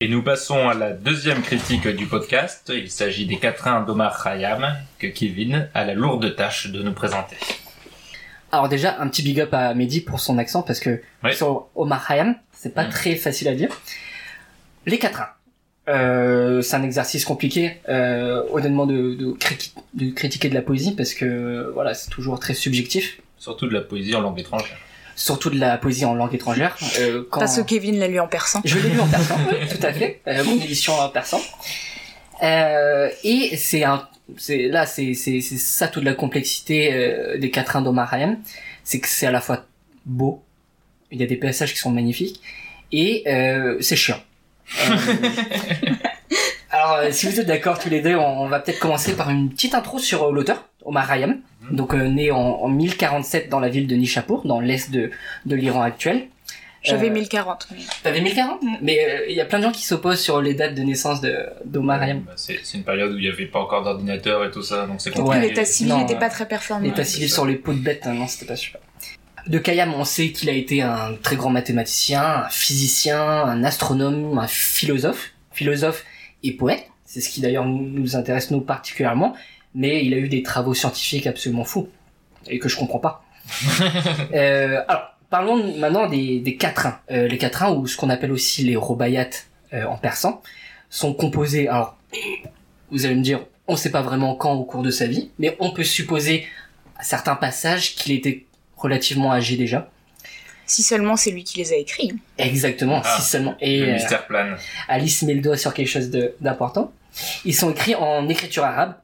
Et nous passons à la deuxième critique du podcast. Il s'agit des quatrains d'Omar Khayyam, que Kevin a la lourde tâche de nous présenter. Alors déjà, un petit big up à Mehdi pour son accent, parce que sur Omar Khayyam, c'est pas Mm. très facile à dire. Les quatrains. Euh, c'est un exercice compliqué, euh, honnêtement, de, de critiquer de la poésie, parce que voilà, c'est toujours très subjectif. Surtout de la poésie en langue étrangère. Surtout de la poésie en langue étrangère. (laughs) Euh, quand... Parce que Kevin l'a lu en persan. Je l'ai lu en (laughs) persan, oui, tout à fait. Euh, mon édition en persan. Euh, et c'est un, c'est là, c'est c'est c'est ça toute la complexité euh, des quatrains d'Omar Khayyam, c'est que c'est à la fois beau, il y a des passages qui sont magnifiques, et euh, c'est chiant. (laughs) Alors, euh, si vous êtes d'accord tous les deux, on, on va peut-être commencer par une petite intro sur euh, l'auteur, Omar Khayyam, donc euh, né en, en 1047 dans la ville de Nishapur, dans l'est de de l'Iran actuel. J'avais Euh, 1040. mais- T'avais 1040 Mm. Mais euh, il y a plein de gens qui s'opposent sur les dates de naissance de d'Omar Khayyam. Bah, c'est c'est une période où il n'y avait pas encore d'ordinateur et tout ça, donc c'est Et puis Ouais. l'état civil n'était pas très performant. L'état civil sur les peaux de bête, hein, non, c'était pas super. De Khayyam, on sait qu'il a été un très grand mathématicien, un physicien, un astronome, un philosophe, philosophe et poète. C'est ce qui d'ailleurs nous, intéresse nous particulièrement. Mais il a eu des travaux scientifiques absolument fous et que je comprends pas. (laughs) Euh, alors, parlons maintenant des, des quatrains. Euh, les quatrains, ou ce qu'on appelle aussi les robayats euh, en persan, sont composés. Alors, vous allez me dire, on sait pas vraiment quand au cours de sa vie, mais on peut supposer à certains passages qu'il était relativement âgé déjà. Si seulement c'est lui qui les a écrits. Exactement, Ah, si seulement. Et le euh, mystère plane. Alice met le doigt sur quelque chose d'important. Ils sont écrits en écriture arabe,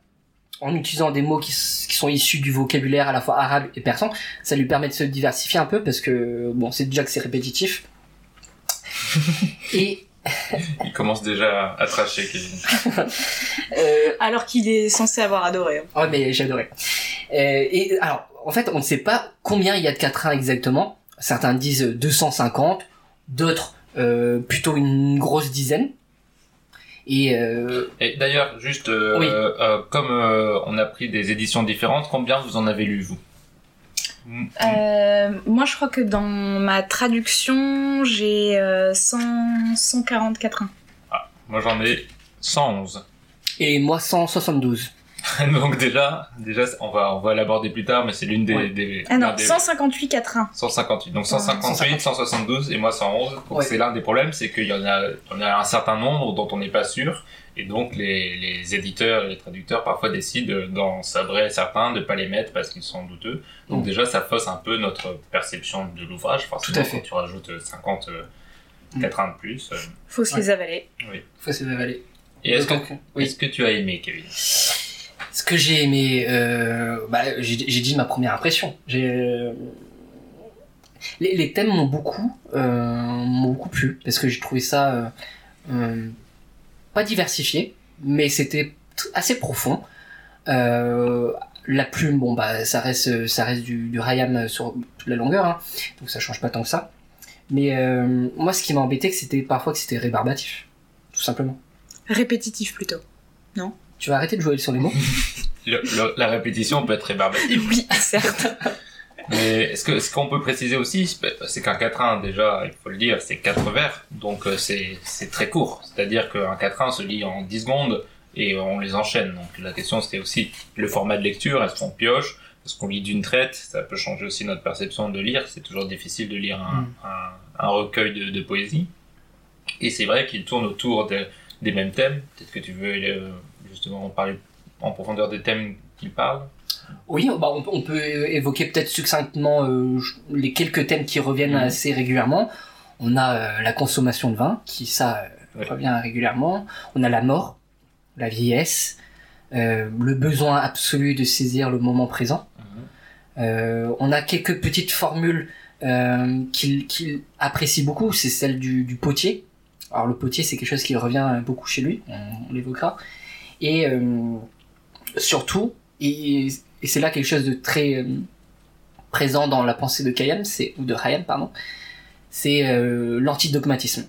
en utilisant des mots qui sont issus du vocabulaire à la fois arabe et persan. Ça lui permet de se diversifier un peu parce que, bon, c'est déjà que c'est répétitif. (laughs) et, Il commence déjà à tracher, Kevin. (laughs) euh, Alors qu'il est censé avoir adoré. hein. oh, mais j'adorais. Euh, et, alors, en fait, on ne sait pas combien il y a de quatrains exactement. Certains disent 250, d'autres, euh, plutôt une grosse dizaine. Et, euh, Et d'ailleurs, juste, euh, Oui. euh, comme euh, on a pris des éditions différentes, combien vous en avez lu, vous? Euh, moi, je crois que dans ma traduction, j'ai euh, 100, 144 ans. Moi, j'en ai 111. et moi 172. (laughs) Donc déjà, déjà, on va, on va l'aborder plus tard, mais c'est l'une des, Ouais. des, Ah non, l'un des- 158 4-1. 158. Donc Ouais, 158, 172 et moi 111. Donc Ouais. c'est l'un des problèmes, c'est qu'il y en a, un certain nombre dont on n'est pas sûr. Et donc les, les éditeurs et les traducteurs parfois décident d'en sabrer certains, de pas les mettre parce qu'ils sont douteux. Donc Mm. déjà ça fausse un peu notre perception de l'ouvrage. Forcément, Tout à fait. quand tu rajoutes 50 euh, Mm. 4 de plus. euh. Faut se Ouais. les avaler. Faut se avaler. Et est-ce que, Donc, oui. est-ce que tu as aimé, Kevin? Ce que j'ai aimé, euh, bah, j'ai dit ma première impression. Euh, les, thèmes m'ont beaucoup, euh, m'ont beaucoup plu parce que j'ai trouvé ça pas diversifié, mais c'était assez profond. La plume, bon bah ça reste, ça reste du, du Hayam sur toute la longueur, hein, donc ça change pas tant que ça. Mais moi, ce qui m'a embêté, c'était parfois que c'était rébarbatif, tout simplement. Répétitif plutôt. Tu vas arrêter de jouer sur les mots (laughs) Le- le- La répétition peut être rébarbative. (laughs) Oui, certes. Mais est-ce que ce qu'on peut préciser aussi, c'est qu'un quatrain déjà, il faut le dire, c'est quatre vers, donc euh, c'est c'est très court. C'est-à-dire qu'un quatrain se lit en 10 secondes et on les enchaîne. Donc la question c'était aussi le format de lecture, est-ce qu'on pioche, est-ce qu'on lit d'une traite, ça peut changer aussi notre perception de lire. C'est toujours difficile de lire un, Mm. un, un recueil de, de poésie. Et c'est vrai qu'il tourne autour de- des mêmes thèmes. Peut-être que tu veux euh, justement parler en profondeur des thèmes qu'il parle. Oui, bah on, peut- on peut évoquer peut-être succinctement euh, les quelques thèmes qui reviennent Mhm. assez régulièrement. On a euh, la consommation de vin, qui ça euh, Ouais. revient régulièrement. On a la mort, la vieillesse, le besoin absolu de saisir le moment présent. Euh, on a quelques petites formules qu'il apprécie beaucoup, c'est celle du, du potier. Alors le potier, c'est quelque chose qui revient beaucoup chez lui, on, on l'évoquera. Et euh, surtout, et, et c'est là quelque chose de très euh, présent dans la pensée de Khayyam, c'est ou de Hayam, pardon, c'est euh, l'antidogmatisme.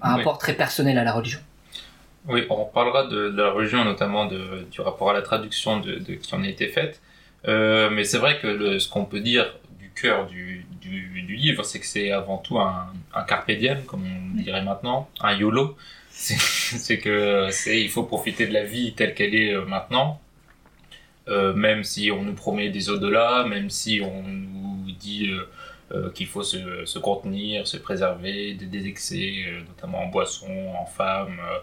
Un Oui. rapport très personnel à la religion. Oui, on parlera de, de la religion, notamment de, du rapport à la traduction de, de qui en a été faite. Euh, mais c'est vrai que le- ce qu'on peut dire du cœur du, du, du livre, c'est que c'est avant tout un, un carpe diem, comme on dirait maintenant, un YOLO. (laughs) C'est que c'est il faut profiter de la vie telle qu'elle est euh, maintenant, euh, même si on nous promet des au-delà, même si on nous dit euh, euh, qu'il faut se, se contenir, se préserver des, excès, euh, notamment en boisson, en femmes. euh,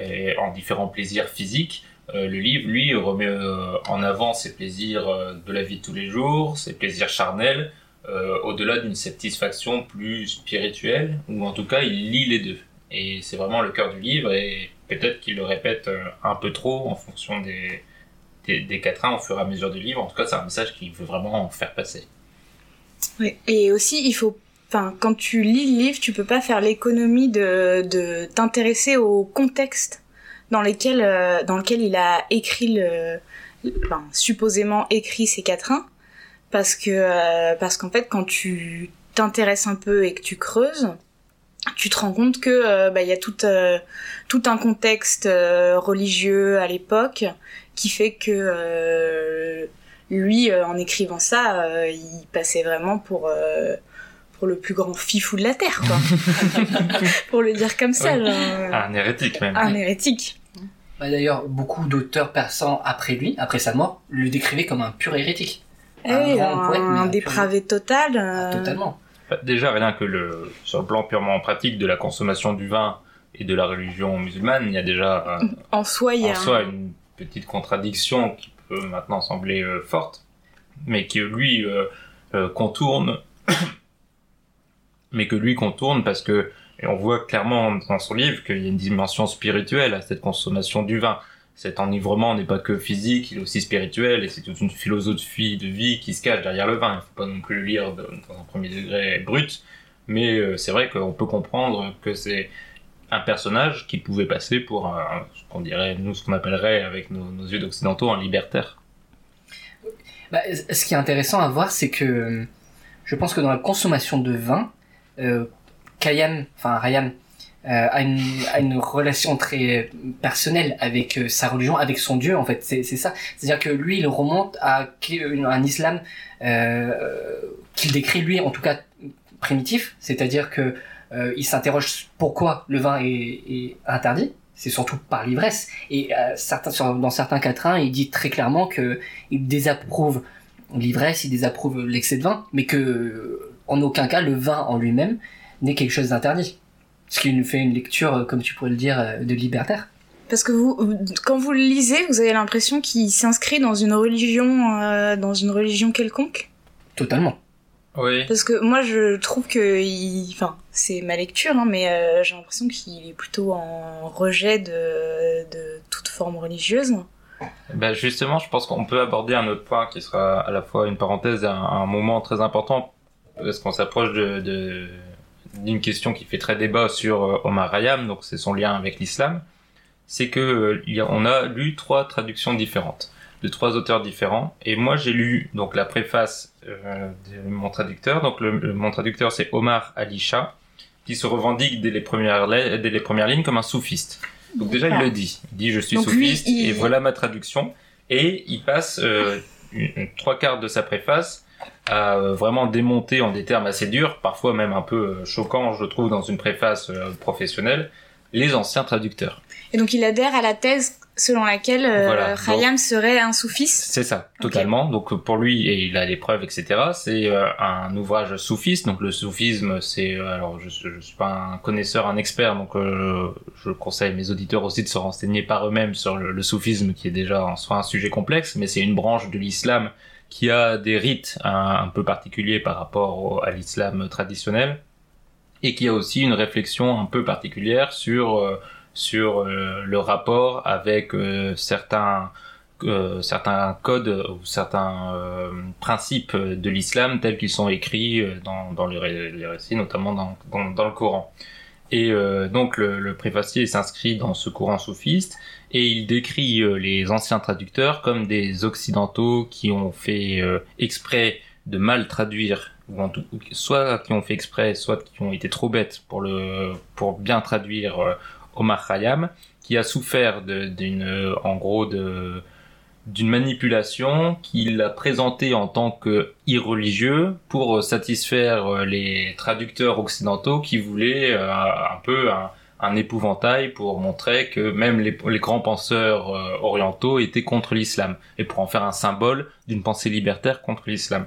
et en différents plaisirs physiques. Euh, le livre, lui, remet euh, en avant ses plaisirs euh, de la vie de tous les jours, ses plaisirs charnels, euh, au-delà d'une satisfaction plus spirituelle, ou en tout cas, il lie les deux. Et c'est vraiment le cœur du livre, et peut-être qu'il le répète euh, un peu trop en fonction des, des, des quatrains au fur et à mesure du livre. En tout cas, c'est un message qu'il veut vraiment faire passer. Oui. Et aussi, il faut, enfin, quand tu lis le livre, tu peux pas faire l'économie de, de t'intéresser au contexte dans lequel, euh, dans lequel il a écrit le, supposément écrit ces quatrains, parce que, euh, parce qu'en fait, quand tu t'intéresses un peu et que tu creuses, tu te rends compte que euh, bah, il y a tout, euh, tout un contexte euh, religieux à l'époque qui fait que euh, lui, euh, en écrivant ça, euh, il passait vraiment pour euh, pour le plus grand fifou de la terre, quoi. (laughs) pour le dire comme ça, Oui. Un hérétique même. un hérétique. Bah, D'ailleurs, beaucoup d'auteurs persans après lui, après sa mort, le décrivaient comme un pur hérétique. Eh Un grand un, poète, mais un dépravé total. euh, Totalement. Déjà, rien que le, sur le plan purement pratique de la consommation du vin et de la religion musulmane, il y a déjà euh, En soi, il y a en soi une petite contradiction qui peut maintenant sembler euh, forte, mais que lui euh, euh, contourne, (coughs) mais que lui contourne parce que et on voit clairement dans son livre qu'il y a une dimension spirituelle à cette consommation du vin. Cet enivrement n'est pas que physique, il est aussi spirituel et c'est toute une philosophie de vie qui se cache derrière le vin. Il faut pas non plus le lire dans un premier degré brut, mais euh, c'est vrai qu'on peut comprendre que c'est un personnage qui pouvait passer pour un, ce qu'on dirait, nous, ce qu'on appellerait avec nos, yeux d'occidentaux, un libertaire. Bah, ce qui est intéressant à voir, c'est que euh, je pense que dans la consommation de vin, euh, Khayyam, enfin euh, a, une, a une relation très personnelle avec euh, sa religion, avec son Dieu en fait. C'est ça. C'est-à-dire que lui, il remonte à un islam euh, qu'il décrit lui, en tout cas primitif. C'est-à-dire que euh, il s'interroge pourquoi le vin est, est interdit c'est surtout par l'ivresse. Et euh, certains, dans certains quatrains, il dit très clairement que il désapprouve l'ivresse, il désapprouve l'excès de vin, mais que euh, en aucun cas le vin en lui-même n'est quelque chose d'interdit. Ce qui nous fait une lecture, euh, comme tu pourrais le dire, euh, de libertaire. Parce que vous, quand vous le lisez, vous avez l'impression qu'il s'inscrit dans une religion, euh, dans une religion quelconque? Totalement. Oui. Parce que moi, je trouve que, il... enfin, c'est ma lecture, hein, mais euh, j'ai l'impression qu'il est plutôt en rejet de, de toute forme religieuse. Bah justement, je pense qu'on peut aborder un autre point qui sera à la fois une parenthèse et un, un moment très important parce qu'on s'approche de, de- d'une question qui fait très débat sur euh, Omar Khayyam, donc c'est son lien avec l'islam. C'est que euh, il y a- on a lu trois traductions différentes de trois auteurs différents et moi j'ai lu donc la préface euh, de mon traducteur. Donc le, le- mon traducteur c'est Omar Ali Shah qui se revendique dès les premières dès les premières lignes comme un soufiste. Donc déjà il le dit, il dit je suis Donc lui, soufiste il- et voilà ma traduction et il passe euh, une- une- trois quarts de sa préface à euh, vraiment démonter en des termes assez durs, parfois même un peu euh, choquants, je trouve, dans une préface euh, professionnelle, les anciens traducteurs. Et donc, il adhère à la thèse selon laquelle euh, Voilà, Khayyam serait un soufiste. C'est ça, totalement. Donc pour lui, et il a les preuves, etc. C'est euh, un ouvrage soufiste. Donc le soufisme, c'est euh, alors je, je suis pas un connaisseur, un expert, donc je conseille mes auditeurs aussi de se renseigner par eux-mêmes sur le, le soufisme, qui est déjà en soi un sujet complexe, mais c'est une branche de l'islam qui a des rites un, peu particuliers par rapport à l'islam traditionnel et qui a aussi une réflexion un peu particulière sur euh, sur euh, le rapport avec euh, certains certains codes ou certains principes de l'islam tels qu'ils sont écrits dans, dans les, ré- les récits, notamment dans, dans, le Coran. Et donc le, préfacier s'inscrit dans ce courant soufiste et il décrit euh, les anciens traducteurs comme des occidentaux qui ont fait euh, exprès de mal traduire ou soit qui ont fait exprès, soit qui ont été trop bêtes pour le pour bien traduire euh, Omar Khayyam, qui a souffert d'une en gros de d'une manipulation qu'il a présentée en tant que irreligieux pour satisfaire les traducteurs occidentaux qui voulaient un peu un épouvantail pour montrer que même les, grands penseurs euh, orientaux étaient contre l'islam et pour en faire un symbole d'une pensée libertaire contre l'islam.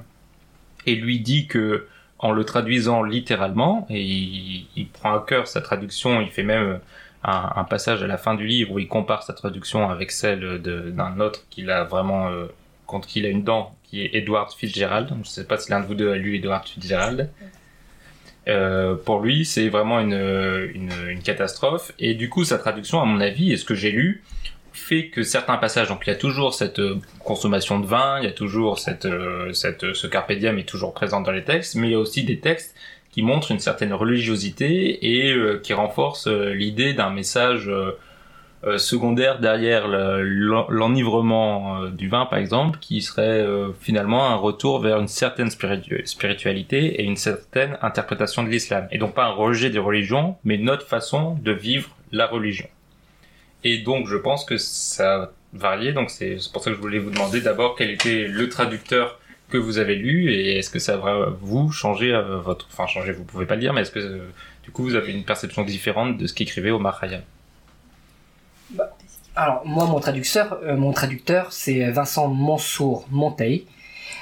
Et lui dit que en le traduisant littéralement, et il, prend à cœur sa traduction, il fait même un, passage à la fin du livre où il compare sa traduction avec celle d'un autre qu'il a vraiment euh, contre qui il a une dent, qui est Edward Fitzgerald. Je ne sais pas si l'un de vous deux a lu Edward Fitzgerald. Euh, pour lui, c'est vraiment une, une, une catastrophe. Et du coup, sa traduction, à mon avis, et ce que j'ai lu, fait que certains passages, donc il y a toujours cette euh, consommation de vin, il y a toujours cette, euh, cette, ce carpe diem est toujours présent dans les textes, mais il y a aussi des textes qui montrent une certaine religiosité et qui renforcent l'idée d'un message secondaire derrière le- l'en- l'enivrement euh, du vin, par exemple, qui serait euh, finalement un retour vers une certaine spiritu- spiritualité et une certaine interprétation de l'islam. Et donc pas un rejet des religions, mais notre façon de vivre la religion. Et donc je pense que ça variait, donc c'est pour ça que je voulais vous demander d'abord quel était le traducteur que vous avez lu et est-ce que ça va vous changer euh, votre... Enfin changer, vous pouvez pas le dire, mais est-ce que euh, du coup vous avez une perception différente de ce qu'écrivait Omar Khayyam? Alors moi mon traducteur, euh, mon traducteur c'est Vincent Mansour Monteil,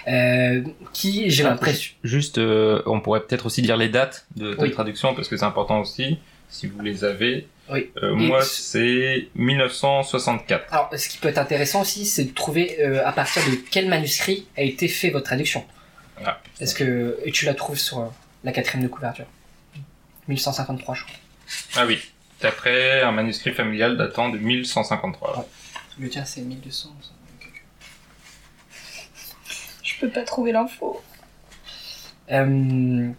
euh, qui j'ai Ah, l'impression. Juste, euh, on pourrait peut-être aussi dire les dates de, de Oui. traduction parce que c'est important aussi, si vous les avez. Oui. Euh, moi, ce- c'est 1964. Alors ce qui peut être intéressant aussi, c'est de trouver euh, à partir de quel manuscrit a été fait votre traduction. Ah. Est-ce que et tu la trouves sur la quatrième de couverture? 1153 je crois. Ah oui, d'après un manuscrit familial datant de 1153. Le tien c'est 1200. Je peux pas trouver l'info. Euh,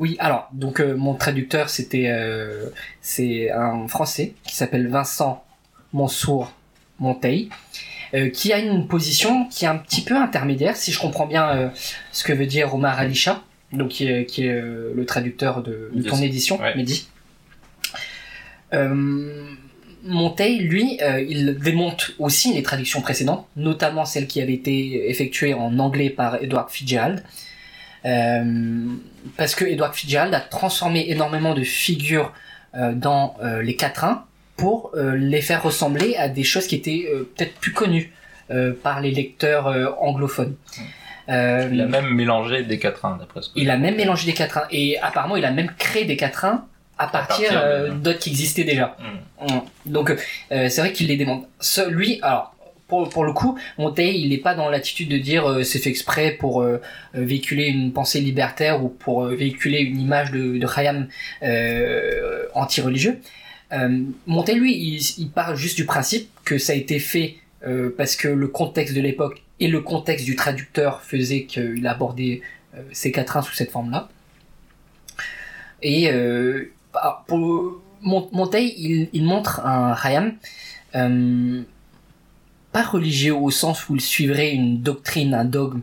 Oui, alors, donc euh, mon traducteur, c'était euh, c'est un Français qui s'appelle Vincent Mansour Monteil, euh, qui a une position qui est un petit peu intermédiaire, si je comprends bien euh, ce que veut dire Omar Alisha, donc qui est, qui est, euh, le traducteur de, de ton édition, Ouais. Mehdi. Euh, Monteil, lui, euh, il démonte aussi les traductions précédentes, notamment celles qui avaient été effectuées en anglais par Edward Fitzgerald. Euh, parce que Edward Fitzgerald a transformé énormément de figures dans les quatrains pour les faire ressembler à des choses qui étaient peut-être plus connues par les lecteurs anglophones. Euh, Il a même mélangé des quatrains, d'après ce que il a même mélangé des quatrains et apparemment il a même créé des quatrains à partir, euh, d'autres qui existaient déjà. Hmm. Mm. Donc euh, c'est vrai qu'il les demande. Ce- lui, alors pour, pour le coup, Montaigne, il n'est pas dans l'attitude de dire c'est fait exprès pour véhiculer une pensée libertaire ou pour véhiculer une image de, de Khayyam anti-religieux. Montaigne, lui, il, il parle juste du principe que ça a été fait parce que le contexte de l'époque et le contexte du traducteur faisait qu'il abordait euh, ces quatrains sous cette forme-là. Et euh, bah, pour Mon- Montaigne, il, montre un Khayyam euh, pas religieux au sens où il suivrait une doctrine, un dogme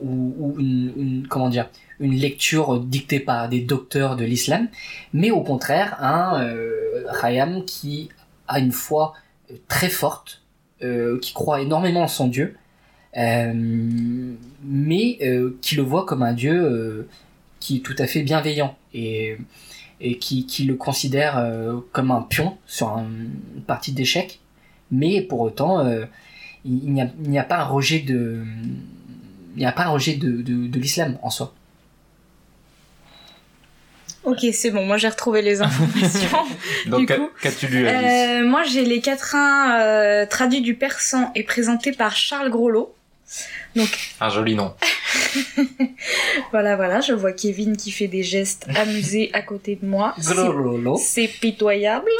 ou, une, comment dire une lecture dictée par des docteurs de l'islam, mais au contraire un euh, Khayyam qui a une foi très forte, qui croit énormément en son Dieu, euh, mais euh, qui le voit comme un Dieu euh, qui est tout à fait bienveillant et, qui, le considère euh, comme un pion sur un- une partie d'échecs, mais pour autant euh, il, n'y a, pas un rejet de l'islam en soi. Ok, c'est bon, moi j'ai retrouvé les informations. (laughs) Donc, qu'as-tu lu, Alice Euh, moi j'ai les quatrains euh, traduits du persan et présentés par Charles Groslo. Un joli nom. (laughs) Voilà, voilà, je vois Kevin qui fait des gestes (laughs) amusés à côté de moi. C'est pitoyable.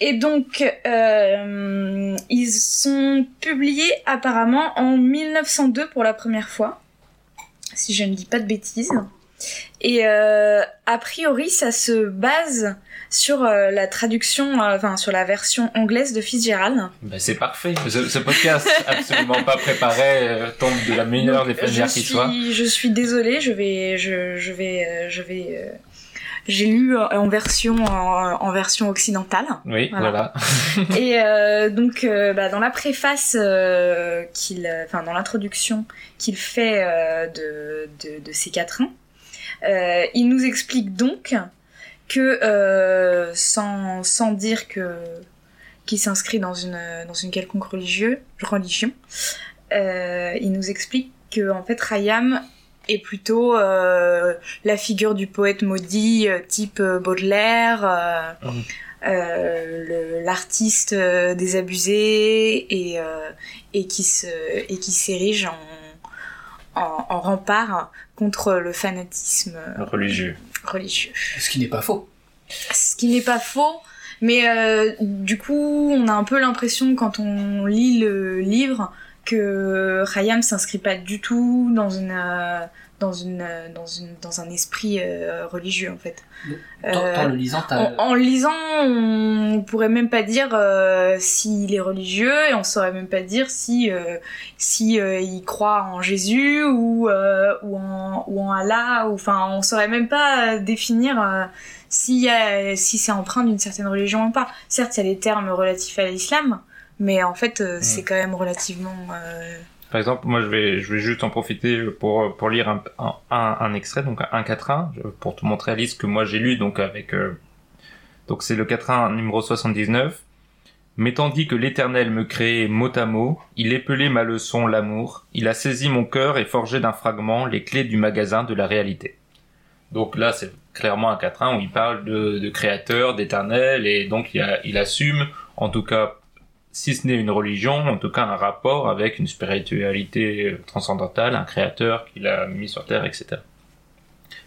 Et donc, euh, ils sont publiés apparemment en 1902 pour la première fois, si je ne dis pas de bêtises. Et euh, a priori, ça se base sur euh, la traduction, euh, enfin sur la version anglaise de Fitzgerald. Ben, c'est parfait. Ce, ce podcast (laughs) absolument pas préparé tombe de la meilleure des manières qui soit. je suis désolée, je vais, je, je vais, je vais. j'ai lu en version en, en version occidentale. Oui, Voilà. voilà. (laughs) Et euh, donc, euh, bah, dans la préface euh, qu'il, enfin dans l'introduction qu'il fait de, de, de ces quatrains, il nous explique donc que, euh, sans, sans dire que qu'il s'inscrit dans une dans une quelconque religieux, religion, euh, il nous explique que en fait Rayam est plutôt euh, la figure du poète maudit euh, type euh, Baudelaire. euh, euh, le- l'artiste euh, désabusé et, euh, et qui se et qui s'érige en, en, en rempart contre le fanatisme Religieux. religieux. Ce qui n'est pas faux. Ce qui n'est pas faux, mais euh, du coup, on a un peu l'impression quand on lit le livre que Khayyam s'inscrit pas du tout dans une euh, dans une euh, dans une dans un esprit euh, religieux en fait. Euh, tant le lisant, t'as- en, en le lisant, on pourrait même pas dire euh, s'il est religieux et on saurait même pas dire si euh, si euh, il croit en Jésus ou euh, ou en ou en Allah ou enfin on saurait même pas euh, définir euh, si si c'est empreint d'une certaine religion ou pas. Certes, il y a des termes relatifs à l'islam, mais en fait euh, c'est quand même relativement euh, Par exemple, moi, je vais, je vais juste en profiter pour, pour lire un, un, un, extrait, donc un quatrain, je- pour te montrer Alice que moi j'ai lu, donc avec, euh, donc c'est le quatrain numéro 79. Mais tandis que l'Éternel me créait mot à mot, il épelait ma leçon, l'amour, il a saisi mon cœur et forgé d'un fragment les clés du magasin de la réalité. Donc là, c'est clairement un quatrain où il parle de, de créateur, d'éternel, et donc il assume, en tout cas si ce n'est une religion, en tout cas un rapport avec une spiritualité euh, transcendantale, un créateur qui l'a mis sur terre, etc.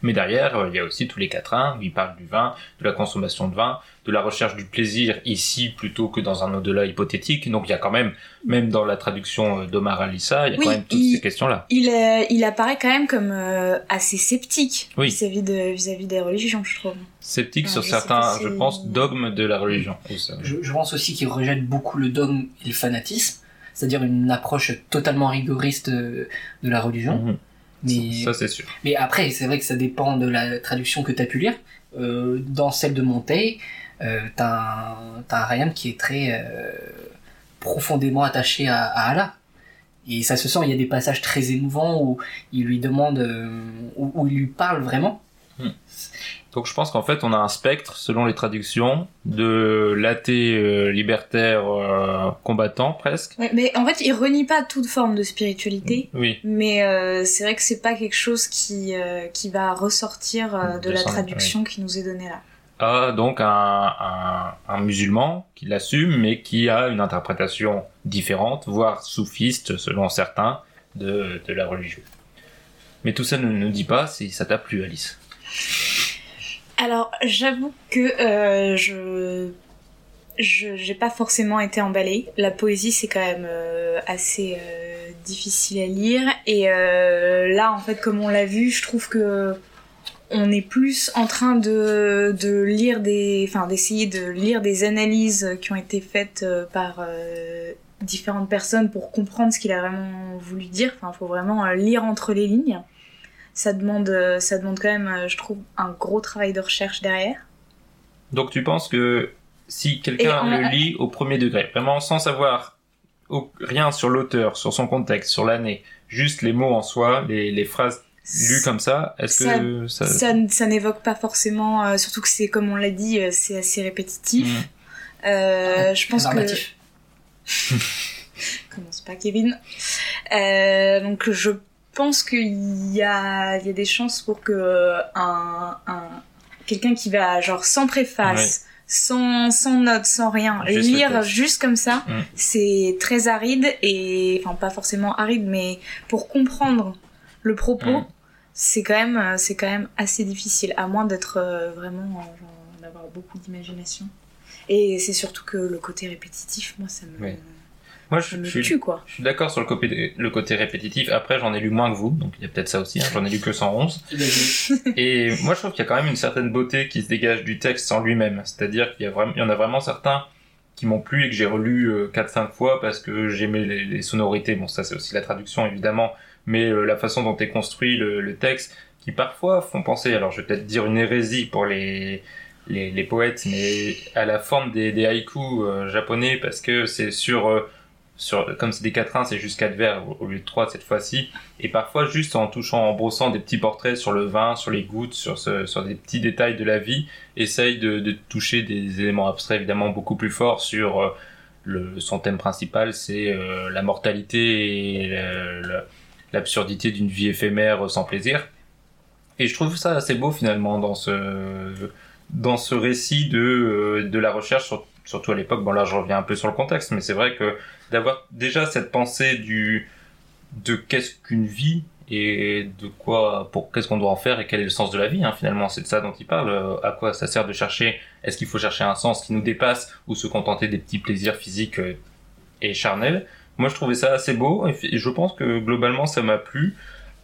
Mais derrière, euh, il y a aussi tous les quatrains, où il parle du vin, de la consommation de vin, de la recherche du plaisir ici plutôt que dans un au-delà hypothétique. Donc il y a quand même, même dans la traduction euh, d'Omar Alissa, il y a Oui, quand même toutes il- ces questions-là. il euh, il apparaît quand même comme euh, assez sceptique Oui. vis-à-vis de vis-à-vis des religions, je trouve. Sceptique sur certains, je pense, dogmes de la religion. Je, je pense aussi qu'il rejette beaucoup le dogme et le fanatisme, c'est-à-dire une approche totalement rigoriste de, de la religion. Mhm. Mais, Ça c'est sûr. mais après, c'est vrai que ça dépend de la traduction que tu as pu lire. Euh, dans celle de Montaigne, euh, t'as un, Rayam qui est très euh, profondément attaché à, à Allah. Et ça se sent, il y a des passages très émouvants où il lui demande, euh, où, où il lui parle vraiment. Hmm. Donc je pense qu'en fait on a un spectre selon les traductions de l'athée euh, libertaire euh, combattant presque. Ouais, mais en fait, il renie pas toute forme de spiritualité. Oui, Mais euh, c'est vrai que c'est pas quelque chose qui, qui va ressortir euh, de De la son- traduction qui nous est donnée là. à donc un, un, un musulman qui l'assume mais qui a une interprétation différente, voire soufiste selon certains, de, de la religion. Mais tout ça ne nous dit pas si ça t'a plu Alice. Alors, j'avoue que euh, je j'ai pas forcément été emballée. La poésie c'est quand même euh, assez euh, difficile à lire et là en fait comme on l'a vu, je trouve que on est plus en train de, lire des enfin d'essayer de lire des analyses qui ont été faites par différentes personnes pour comprendre ce qu'il a vraiment voulu dire. Enfin, faut vraiment lire entre les lignes. Ça demande euh, ça demande quand même euh, je trouve un gros travail de recherche derrière. Donc tu penses que si quelqu'un le lit au premier degré, vraiment sans savoir rien sur l'auteur, sur son contexte, sur l'année, juste les mots en soi, les, les phrases lues comme ça, est-ce que ça... Ça, ça n'évoque pas forcément, euh, surtout que c'est comme on l'a dit, euh, c'est assez répétitif. Mm. Euh, je pense que (laughs) commence pas Kevin? Euh, donc je pense qu'il y a, il y a des chances pour que un, un quelqu'un qui va genre sans préface, sans sans notes, sans rien, Juste lire juste comme ça, Mm. c'est très aride et enfin pas forcément aride, mais pour comprendre le propos, Mm. c'est quand même c'est quand même assez difficile, à moins d'être euh, vraiment euh, d'avoir beaucoup d'imagination. Et c'est surtout que le côté répétitif, moi ça me, Oui. Moi, je, je suis, tue quoi. je suis d'accord sur le côté, le côté répétitif. Après, j'en ai lu moins que vous, donc il y a peut-être ça aussi. hein. J'en ai lu que 111. (laughs) Et moi, je trouve qu'il y a quand même une certaine beauté qui se dégage du texte en lui-même. C'est-à-dire qu'il y, a vraiment, il y en a vraiment certains qui m'ont plu et que j'ai relu euh, 4-5 fois parce que j'aimais les, les sonorités. Bon, ça, c'est aussi la traduction, évidemment. Mais euh, la façon dont est construit le, le texte, qui parfois font penser, alors je vais peut-être dire une hérésie pour les, les, les poètes, mais à la forme des, des haïkus euh, japonais parce que c'est sur... euh, comme c'est des quatrains, c'est juste quatre vers au- lieu de trois cette fois-ci. Et parfois, juste en touchant, en brossant des petits portraits sur le vin, sur les gouttes, sur, sur des petits détails de la vie, essaye de, toucher des éléments abstraits évidemment beaucoup plus forts sur euh, son thème principal, c'est euh, la mortalité et l'absurdité d'une vie éphémère sans plaisir. Et je trouve ça assez beau finalement dans ce, dans ce récit de, euh, de la recherche, sur- surtout à l'époque. Bon là, je reviens un peu sur le contexte, mais c'est vrai que d'avoir déjà cette pensée du de qu'est-ce qu'une vie et de quoi pour qu'est-ce qu'on doit en faire et quel est le sens de la vie hein, finalement. C'est de ça dont il parle. Euh, à quoi ça sert de chercher? Est-ce qu'il faut chercher un sens qui nous dépasse ou se contenter des petits plaisirs physiques euh, et charnels? Moi je trouvais ça assez beau et je pense que globalement ça m'a plu.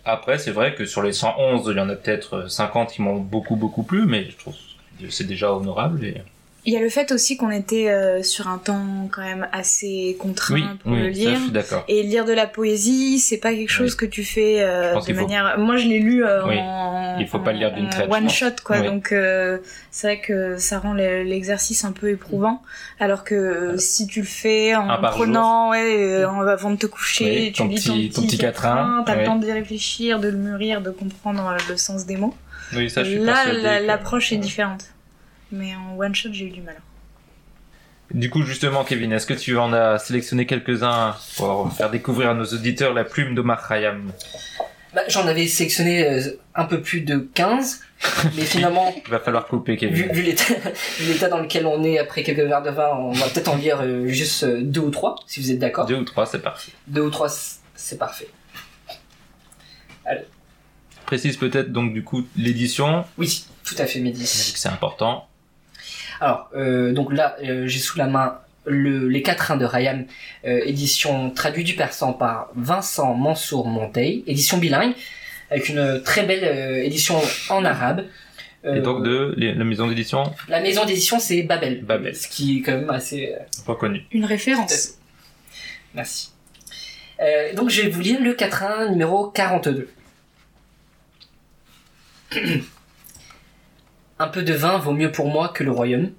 Après c'est vrai que sur les 111 il y en a peut-être 50 qui m'ont beaucoup beaucoup plu mais je trouve que c'est déjà honorable et Il y a le fait aussi qu'on était euh, sur un temps quand même assez contraint oui, pour le oui ça lire. je suis Et lire de la poésie, c'est pas quelque chose que tu fais euh, de faut- manière. Moi, je l'ai lu euh, en. Il faut pas le lire d'une traite, One shot, quoi. Donc, euh, c'est vrai que ça rend le- l'exercice un peu éprouvant. Alors que si tu le fais en prenant, ouais, euh, avant de te coucher, tu ton lis petit- ton petit quatrain, t'as le temps d'y réfléchir, de le mûrir, de comprendre euh, le sens des mots. oui ça je suis Là, l'approche est différente. Mais en one shot, j'ai eu du mal. Du coup, justement, Kevin, est-ce que tu en as sélectionné quelques-uns pour faire découvrir à nos auditeurs la plume d'Omar Khayyam? Bah, J'en avais sélectionné euh, un peu plus de 15, (laughs) mais finalement, Il va falloir couper, Kevin. vu l'état (laughs) vu l'état dans lequel on est après quelques verres de vin, on va peut-être en lire euh, juste euh, deux ou trois, si vous êtes d'accord. Deux ou trois, c'est parfait. Deux ou trois, c'est parfait. Précise peut-être donc du coup l'édition, Oui, tout à fait, que c'est important. Alors, euh, donc là, euh, j'ai sous la main le, les quatrains de Rayam, euh, édition traduite du persan par Vincent Mansour Monteil, édition bilingue, avec une très belle euh, édition en arabe. Euh, Et donc de les- la maison d'édition La maison d'édition, c'est Babel. Babel. Ce qui est quand même assez... euh, reconnue. Une référence. Merci. Euh, donc je vais vous lire le quatrain numéro 42. (clears throat) Un peu de vin vaut mieux pour moi que le royaume.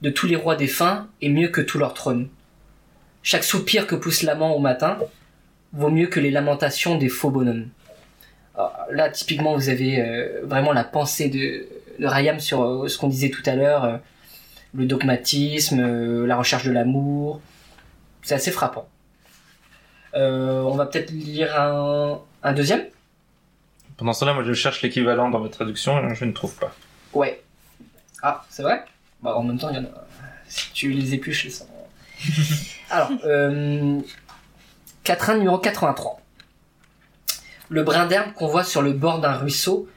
De tous les rois défunts est mieux que tout leur trône. Chaque soupir que pousse l'amant au matin vaut mieux que les lamentations des faux bonhommes. Alors, là, typiquement, vous avez euh, vraiment la pensée de, Rayam sur euh, ce qu'on disait tout à l'heure, euh, le dogmatisme, la recherche de l'amour. C'est assez frappant. On va peut-être lire un, un deuxième? Pendant cela, moi je cherche l'équivalent dans votre traduction et je ne trouve pas. Ouais. Ah, c'est vrai? Bah, En même temps, il y en a. Si tu les épluches, ils sont. (laughs) Alors, euh, quatrain numéro 83. Le brin d'herbe qu'on voit sur le bord d'un ruisseau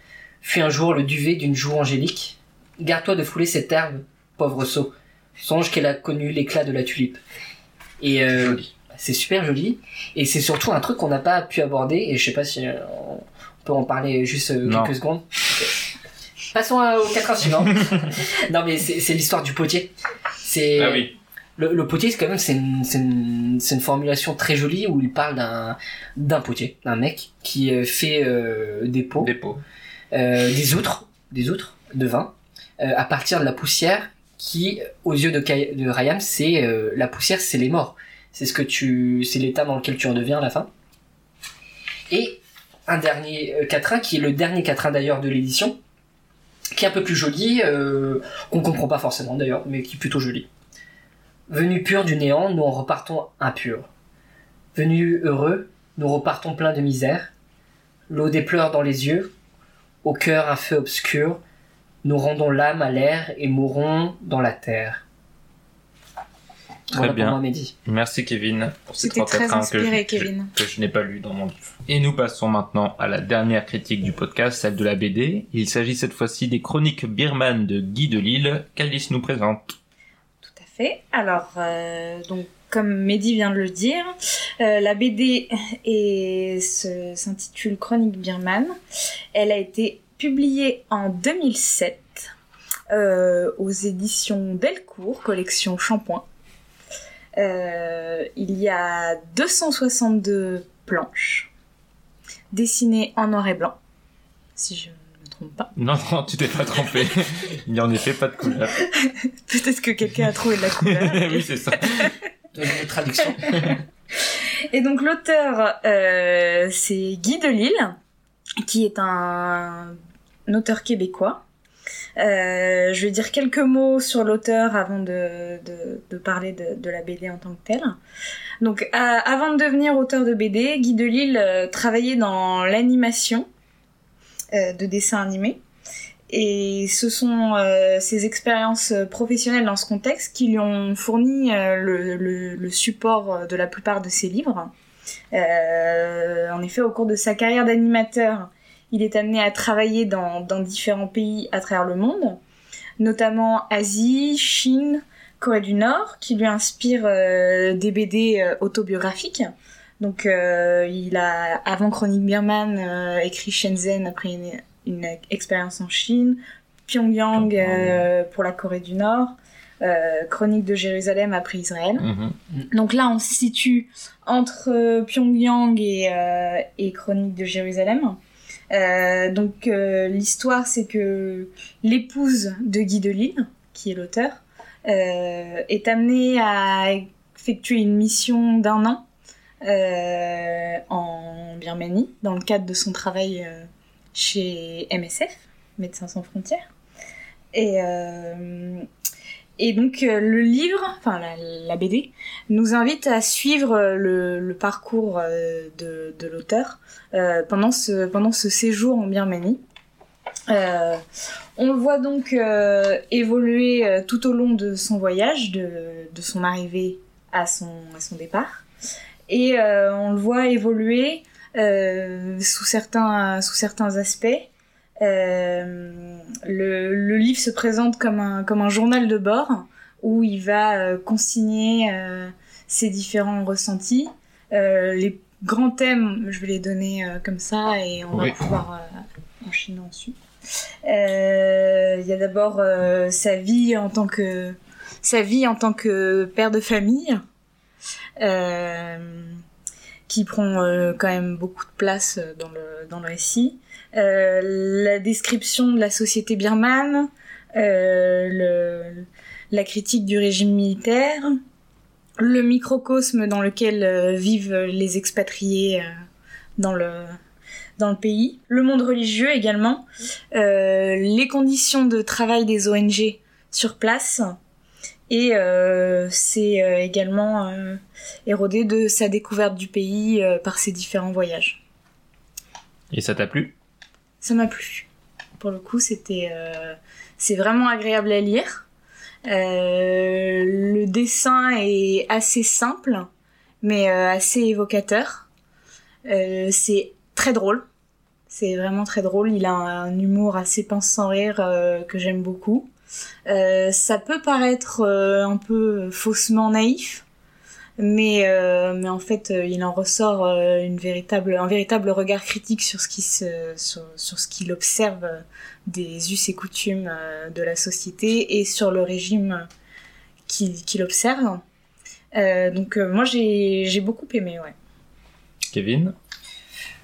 fut un jour le duvet d'une joue angélique. Garde-toi de fouler cette herbe, pauvre sot. Songe qu'elle a connu l'éclat de la tulipe. Et euh, Joli. c'est super joli. Et c'est surtout un truc qu'on n'a pas pu aborder. Et je sais pas si euh, on peut en parler juste euh, Non. quelques secondes. (laughs) Passons à- au 4 suivant. non (laughs) mais c'est l'histoire du potier. C'est Ah oui, le, le potier, c'est quand même c'est une, formulation très jolie où il parle d'un d'un potier, d'un mec qui euh, fait euh, des pots, euh, des outres, des outres de vin euh, à partir de la poussière qui, aux yeux de, Kay- de Rayam, c'est euh, la poussière, c'est les morts. C'est ce que tu, c'est l'état dans lequel tu redeviens à la fin. Et un dernier euh, quatrain qui est le dernier quatrain d'ailleurs de l'édition, qui est un peu plus joli, euh, qu'on comprend pas forcément d'ailleurs, mais qui est plutôt joli. Venus purs du néant, nous en repartons impurs. Venus heureux, nous repartons pleins de misère. L'eau des pleurs dans les yeux, au cœur un feu obscur, nous rendons l'âme à l'air et mourons dans la terre. Très Voilà bien. pour moi, Mehdi. Merci Kevin pour ces trois très quatrains que, inspiré, je- Kevin. que je n'ai pas lu dans mon livre. Et nous passons maintenant à la dernière critique du podcast, celle de la BD. Il s'agit cette fois-ci des chroniques birmanes de Guy Delisle qu'Alice nous présente. Tout à fait. Alors, euh, donc, comme Mehdi vient de le dire, euh, la BD s'intitule Chronique birmane. Elle a été publiée en 2007 euh, aux éditions Delcourt, collection Shampoing. Euh, il y a 262 planches dessinées en noir et blanc, si je ne me trompe pas. Non, non, tu t'es pas trompé. (laughs) Il n'y a en effet pas de couleur. Peut-être que quelqu'un a trouvé de la couleur. (laughs) oui, c'est ça. De de traduction. (laughs) Et donc l'auteur, euh, c'est Guy Delisle, qui est un, un auteur québécois. Euh, je vais dire quelques mots sur l'auteur avant de, parler de, la BD en tant que telle. Donc, avant de devenir auteur de BD, Guy Delisle euh, travaillait dans l'animation euh, de dessins animés. Et ce sont ses expériences professionnelles dans ce contexte qui lui ont fourni le, support de la plupart de ses livres. En effet, au cours de sa carrière d'animateur, il est amené à travailler dans, dans différents pays à travers le monde, notamment Asie, Chine, Corée du Nord, qui lui inspirent euh, des BD euh, autobiographiques. Donc, euh, il a, avant Chronique Birman, écrit Shenzhen après une, une expérience en Chine, Pyongyang pour la Corée du Nord, Chronique de Jérusalem après Israël. Mhm. Donc là, on se situe entre Pyongyang et, et Chronique de Jérusalem. Euh, donc euh, l'histoire, c'est que l'épouse de Guy Delisle, qui est l'auteur, euh, est amenée à effectuer une mission d'un an en Birmanie dans le cadre de son travail chez MSF, Médecins sans frontières. Et, et donc euh, le livre, enfin la, BD, nous invite à suivre euh, le, parcours euh, de, l'auteur pendant, ce, séjour en Birmanie. On le voit donc évoluer tout au long de son voyage, de, son arrivée à son, départ. Et on le voit évoluer sous certains aspects. Euh, le, le livre se présente comme un, comme un journal de bord où il va euh, consigner euh, ses différents ressentis. Les grands thèmes, je vais les donner comme ça et on Oui. va pouvoir enchaîner ensuite. Il y a d'abord sa vie en tant que sa vie en tant que père de famille, euh, qui prend euh, quand même beaucoup de place euh, dans le récit. Euh, la description de la société birmane, la critique du régime militaire, le microcosme dans lequel vivent les expatriés dans le dans le pays, le monde religieux également, les conditions de travail des ONG sur place, et euh, c'est euh, également euh, érodé de sa découverte du pays euh, par ses différents voyages. Et ça t'a plu? Ça m'a plu. Pour le coup, c'était, euh, c'est vraiment agréable à lire. Euh, le dessin est assez simple, mais euh, assez évocateur. Euh, c'est très drôle. C'est vraiment très drôle. Il a un, humour assez pince sans rire euh, que j'aime beaucoup. Euh, ça peut paraître euh, un peu faussement naïf, mais euh, mais en fait euh, il en ressort euh, une véritable un véritable regard critique sur ce qui se sur, sur ce qu'il observe des us et coutumes euh, de la société et sur le régime qu'il qu'il observe. Euh, donc euh, moi j'ai j'ai beaucoup aimé ouais. Kevin?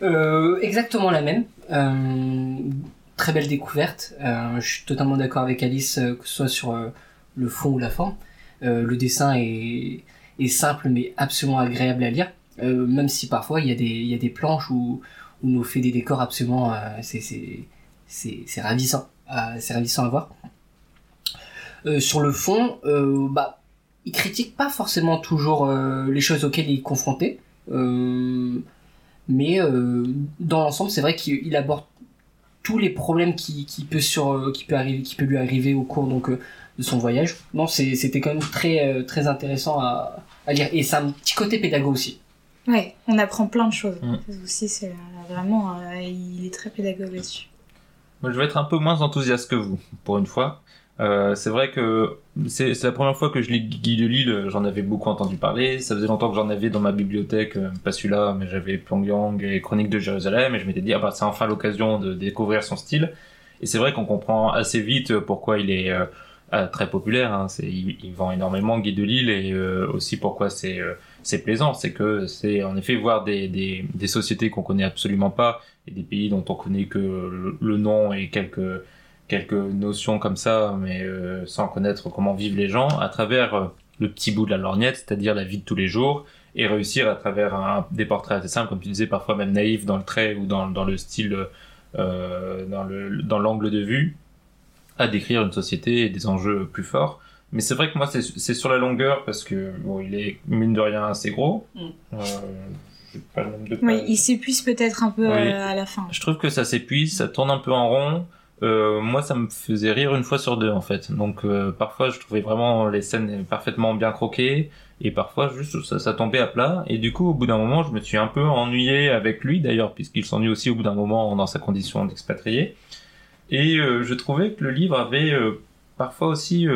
Euh, exactement la même. Euh, très belle découverte. Euh, je suis totalement d'accord avec Alice, euh, que ce soit sur euh, le fond ou la forme. Le dessin est, simple mais absolument agréable à lire. Même si parfois il y a des, planches où, où nous fait des décors absolument... c'est, ravissant. C'est ravissant à voir. Sur le fond, bah, il critique pas forcément toujours les choses auxquelles il est confronté. Mais dans l'ensemble, c'est vrai qu'il il aborde tous les problèmes qui, qui peut sur euh, qui peut arriver qui peut lui arriver au cours donc euh, de son voyage. Non, c'était quand même très euh, très intéressant à, à lire et c'est un petit côté pédago aussi. Ouais, on apprend plein de choses. Mm. Aussi c'est vraiment euh, il est très pédagogue là-dessus. Moi, je vais être un peu moins enthousiaste que vous, pour une fois. Euh, c'est vrai que c'est la première fois que je lis Guy de Lille, j'en avais beaucoup entendu parler. Ça faisait longtemps que j'en avais dans ma bibliothèque, euh, pas celui-là, mais j'avais Pyongyang et Chroniques de Jérusalem, et je m'étais dit, ah bah c'est enfin l'occasion de découvrir son style. Et c'est vrai qu'on comprend assez vite pourquoi il est euh, euh, très populaire. Hein. C'est, il, vend énormément Guy de Lille, et euh, aussi pourquoi c'est euh, c'est plaisant, c'est que c'est en effet voir des, des, des sociétés qu'on connaît absolument pas et des pays dont on connaît que le nom et quelques quelques notions comme ça, mais euh, sans connaître comment vivent les gens, à travers euh, le petit bout de la lorgnette, c'est-à-dire la vie de tous les jours, et réussir à travers un, des portraits assez simples, comme tu disais, parfois même naïfs dans le trait ou dans, dans le style, euh, dans le dans l'angle de vue, à décrire une société et des enjeux plus forts. Mais c'est vrai que moi, c'est c'est sur la longueur, parce que bon, il est mine de rien assez gros. Mm. Euh, j'ai pas le nombre de Oui, pages. il s'épuise peut-être un peu Oui. à la fin. Je trouve que ça s'épuise, ça tourne un peu en rond. Euh, moi, ça me faisait rire une fois sur deux, en fait. Donc, euh, parfois, je trouvais vraiment les scènes parfaitement bien croquées, et parfois, juste, ça, tombait à plat. Et du coup, au bout d'un moment, je me suis un peu ennuyé avec lui, d'ailleurs, puisqu'il s'ennuie aussi au bout d'un moment dans sa condition d'expatrié. Et euh, je trouvais que le livre avait parfois aussi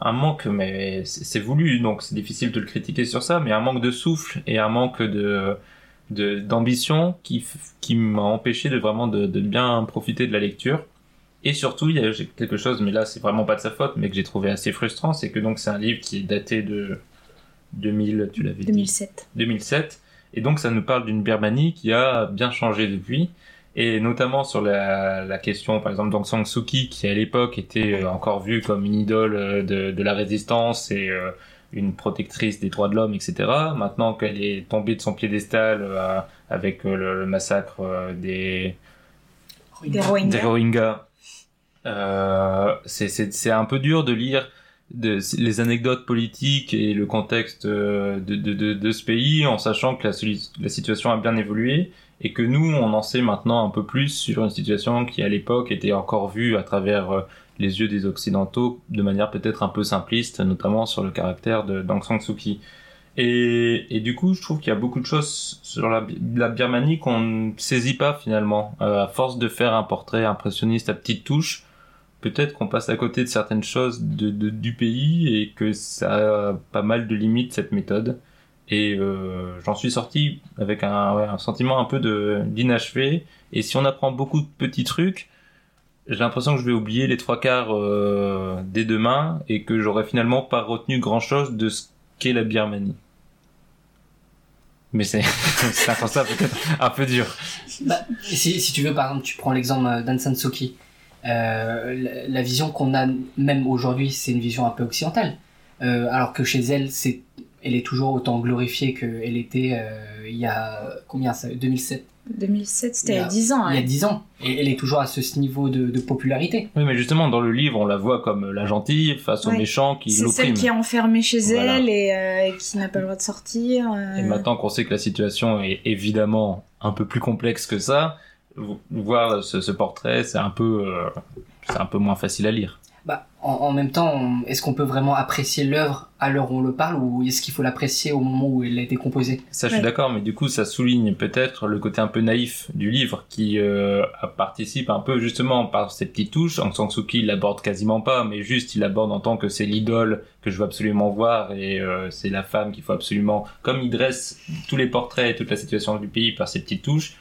un manque, mais c'est voulu, donc c'est difficile de le critiquer sur ça, mais un manque de souffle et un manque de- d'ambition qui, qui m'a empêché de vraiment de, de bien profiter de la lecture. Et surtout, il y a quelque chose, mais là, c'est vraiment pas de sa faute, mais que j'ai trouvé assez frustrant, c'est que donc c'est un livre qui est daté de 2000, tu l'avais dit. 2007. 2007. Et donc ça nous parle d'une Birmanie qui a bien changé depuis. Et notamment sur la, la question, par exemple, d'Aung San Suu Kyi, qui à l'époque était euh, encore vue comme une idole euh, de, de la résistance et euh, une protectrice des droits de l'homme, etc. Maintenant qu'elle est tombée de son piédestal euh, avec euh, le, le massacre euh, des, Des Rohingyas. des Rohingyas. Euh, c'est- c'est c'est un peu dur de lire de, les anecdotes politiques et le contexte de, de, de, de ce pays en sachant que la, la situation a bien évolué et que nous, on en sait maintenant un peu plus sur une situation qui à l'époque était encore vue à travers euh, les yeux des Occidentaux de manière peut-être un peu simpliste, notamment sur le caractère de d'Aung San Suu Kyi. Et, du coup, je trouve qu'il y a beaucoup de choses sur la, Birmanie qu'on ne saisit pas finalement. Euh, à force de faire un portrait impressionniste à petite touche, peut-être qu'on passe à côté de certaines choses du pays et que ça a pas mal de limites cette méthode. Et euh, j'en suis sorti avec un, sentiment un peu d'inachevé. Et si on apprend beaucoup de petits trucs, j'ai l'impression que je vais oublier les trois quarts euh, dès demain et que j'aurais finalement pas retenu grand chose de ce qu'est la Birmanie. Mais c'est (laughs) un constat un peu dur. Bah, si, tu veux, par exemple, tu prends l'exemple euh, d'Aung San Suu Kyi. Euh, la, vision qu'on a même aujourd'hui, c'est une vision un peu occidentale. Euh, alors que chez elle, c'est, elle est toujours autant glorifiée qu'elle était il y a combien ça 2007 2007, c'était Il y a- a 10 ans. Il y a ouais. 10 ans. Et elle est toujours à ce niveau de, de popularité. Oui, mais justement, dans le livre, on la voit comme la gentille face aux Ouais. méchants qui C'est celle l'oppriment. qui est enfermée chez Voilà. elle et, euh, et qui n'a pas le droit de sortir. euh. Et maintenant qu'on sait que la situation est évidemment un peu plus complexe que ça, vo- voir ce, ce portrait, c'est un peu, euh, c'est un peu moins facile à lire. Bah, en, en même temps, on- est-ce qu'on peut vraiment apprécier l'œuvre à l'heure où on le parle ou est-ce qu'il faut l'apprécier au moment où elle a été composée? Ça, je suis Ouais. d'accord, mais du coup, ça souligne peut-être le côté un peu naïf du livre qui euh, participe un peu justement par ces petites touches. Aung San Suu Kyi il l'aborde quasiment pas, mais juste il l'aborde en tant que c'est l'idole que je veux absolument voir et euh, c'est la femme qu'il faut absolument. Comme il dresse tous les portraits et toute la situation du pays par ces petites touches,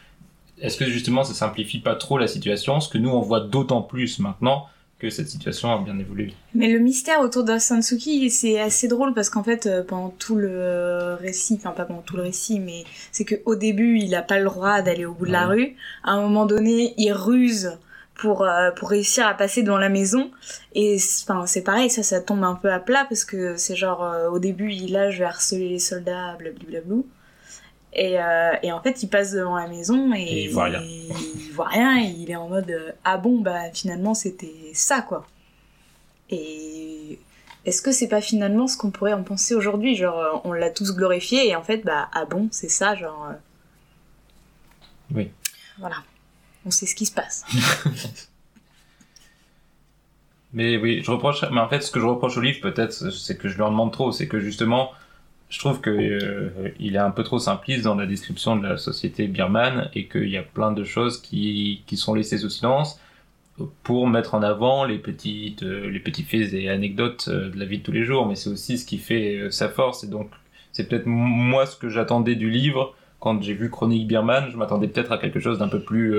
est-ce que justement ça simplifie pas trop la situation, ce que nous on voit d'autant plus maintenant que cette situation a bien évolué. Mais le mystère autour d'Aung San Suu Kyi, c'est assez drôle parce qu'en fait, euh, pendant tout le récit, enfin pas pendant tout le récit, mais c'est qu'au début, il a pas le droit d'aller au bout de la Ouais. rue. À un moment donné, il ruse pour euh, pour réussir à passer devant la maison. Et c'est- enfin c'est pareil, ça ça tombe un peu à plat parce que c'est genre euh, au début, il a je vais harceler les soldats, blablabla. Et, euh, et en fait, il passe devant la maison et, Et il voit rien. il voit rien et il est en mode euh, ah bon bah finalement c'était ça quoi. Et est-ce que c'est pas finalement ce qu'on pourrait en penser aujourd'hui? Genre, euh, on l'a tous glorifié et en fait, bah, ah bon, c'est ça, genre. euh, Oui. Voilà. On sait ce qui se passe. (laughs) Mais oui, je reproche. Mais en fait, ce que je reproche au livre, peut-être, c'est que je lui en demande trop. C'est que justement, je trouve que euh, il est un peu trop simpliste dans la description de la société birmane et qu'il y a plein de choses qui qui sont laissées sous silence pour mettre en avant les petites euh, les petits faits et anecdotes euh, de la vie de tous les jours. Mais c'est aussi ce qui fait sa force. Et donc, c'est peut-être moi ce que j'attendais du livre. Quand j'ai vu Chronique birmane, je m'attendais peut-être à quelque chose d'un peu plus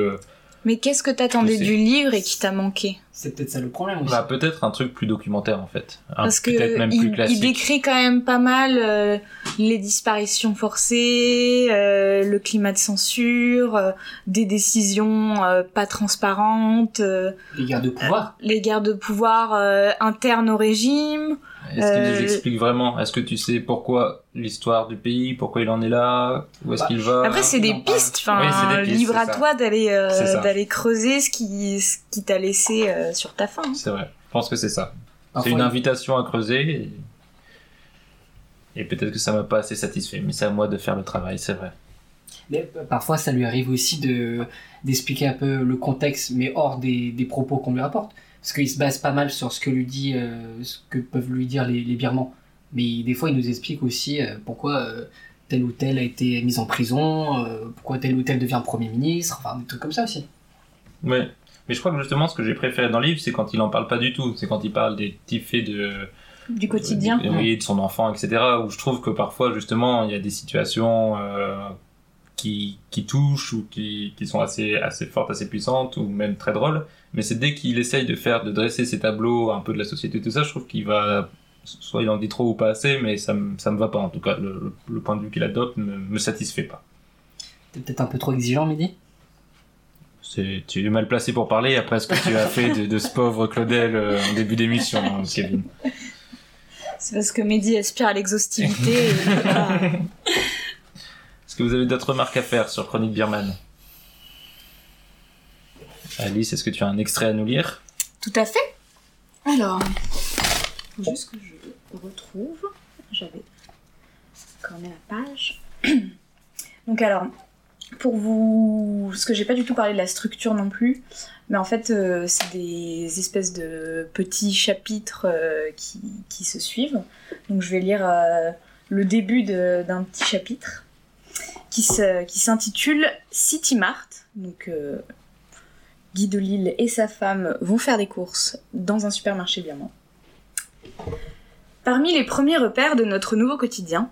Mais qu'est-ce que t'attendais du livre et qui t'a manqué? C'est peut-être ça le problème aussi. Bah, peut-être un truc plus documentaire en fait. Un- Parce que peut-être même plus classique. il décrit quand même pas mal euh, les disparitions forcées, euh, le climat de censure, euh, des décisions euh, pas transparentes, euh, Les guerres de pouvoir. les guerres de pouvoir euh, internes au régime. Est-ce Euh, qu'il explique vraiment Est-ce que tu sais pourquoi l'histoire du pays, pourquoi il en est là, où est-ce Bah, qu'il va? Après, c'est des pistes. Enfin, Oui, c'est des pistes, libre c'est à ça. toi d'aller euh, d'aller creuser ce qui ce qui t'a laissé euh, sur ta fin. C'est vrai. Je pense que c'est ça. C'est une invitation à creuser. Et, et peut-être que ça m'a pas assez satisfait, mais c'est à moi de faire le travail, c'est vrai. Mais euh, parfois, ça lui arrive aussi de d'expliquer un peu le contexte, mais hors des, des propos qu'on lui rapporte. Parce qu'il se base pas mal sur ce que lui dit, euh, ce que peuvent lui dire les, les Birmans. Mais des fois, il nous explique aussi euh, pourquoi euh, tel ou tel a été mis en prison, euh, pourquoi tel ou tel devient Premier ministre, enfin des trucs comme ça aussi. Ouais. Mais je crois que justement, ce que j'ai préféré dans le livre, c'est quand il en parle pas du tout. C'est quand il parle des petits faits de, Du quotidien. de, oui, de son enfant, etc. Où je trouve que parfois, justement, il y a des situations euh, qui, qui touchent ou qui, qui sont assez, assez fortes, assez puissantes ou même très drôles. Mais c'est dès qu'il essaye de faire, de dresser ces tableaux un peu de la société, tout ça, je trouve qu'il va, soit il en dit trop ou pas assez, mais ça, me- ça me va pas. En tout cas, le, point de vue qu'il adopte me, me satisfait pas. T'es peut-être un peu trop exigeant, Mehdi? C'est, tu es mal placé pour parler après ce que tu as fait de, de ce pauvre Claudel euh, en début d'émission, hein, Kevin. C'est parce que Mehdi aspire à l'exhaustivité. (laughs) Est-ce que vous avez d'autres remarques à faire sur Chronique Birman? Alice, est-ce que tu as un extrait à nous lire? Tout à fait. Alors, faut juste que je retrouve. J'avais corné la page. (clears throat) Donc alors, pour vous, parce que j'ai pas du tout parlé de la structure non plus, mais en fait, euh, c'est des espèces de petits chapitres euh, qui, qui se suivent. Donc je vais lire euh, le début d'un petit chapitre qui s'intitule City Mart. Donc Guy Delisle et sa femme vont faire des courses dans un supermarché birman. Parmi les premiers repères de notre nouveau quotidien,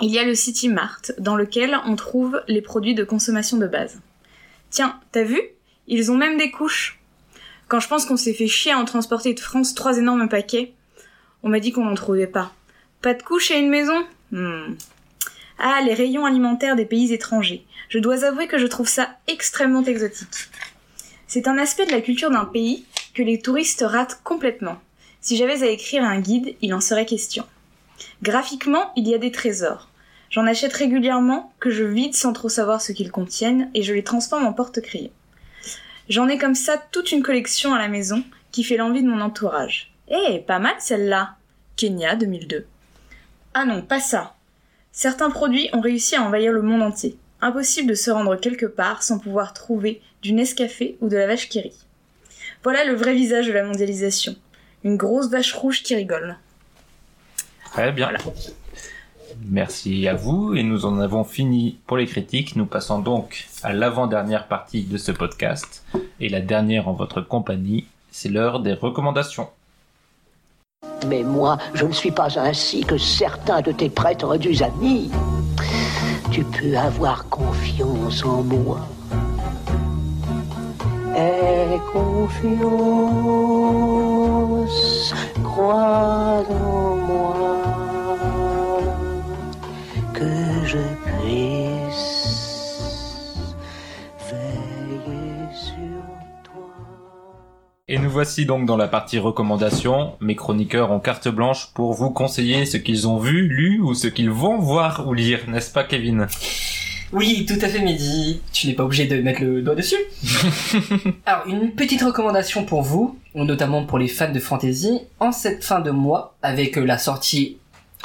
il y a le City Mart, dans lequel on trouve les produits de consommation de base. Tiens, t'as vu? Ils ont même des couches. Quand je pense qu'on s'est fait chier à en transporter de France trois énormes paquets, on m'a dit qu'on n'en trouvait pas. Pas de couches et une maison? Hmm. Ah, les rayons alimentaires des pays étrangers. Je dois avouer que je trouve ça extrêmement exotique. C'est un aspect de la culture d'un pays que les touristes ratent complètement. Si j'avais à écrire un guide, il en serait question. Graphiquement, il y a des trésors. J'en achète régulièrement, que je vide sans trop savoir ce qu'ils contiennent, et je les transforme en porte-cris. J'en ai comme ça toute une collection à la maison qui fait l'envie de mon entourage. Eh, pas mal celle-là Kenya 2002. Ah non, pas ça. Certains produits ont réussi à envahir le monde entier. Impossible de se rendre quelque part sans pouvoir trouver du Nescafé ou de la vache qui rit. Voilà le vrai visage de la mondialisation. Une grosse vache rouge qui rigole. Très bien. Merci à vous et nous en avons fini pour les critiques. Nous passons donc à l'avant-dernière partie de ce podcast et la dernière en votre compagnie. C'est l'heure des recommandations. Mais moi, je ne suis pas ainsi que certains de tes prêtres du amis. Tu peux avoir confiance en moi. Aie confiance, crois en moi, que je puisse veiller sur toi. Et nous voici donc dans la partie recommandations. Mes chroniqueurs ont carte blanche pour vous conseiller ce qu'ils ont vu, lu ou ce qu'ils vont voir ou lire, n'est-ce pas Kevin? Oui, tout à fait, Mehdi. Tu n'es pas obligé de mettre le doigt dessus. (laughs) Alors, une petite recommandation pour vous, notamment pour les fans de fantasy, en cette fin de mois, avec la sortie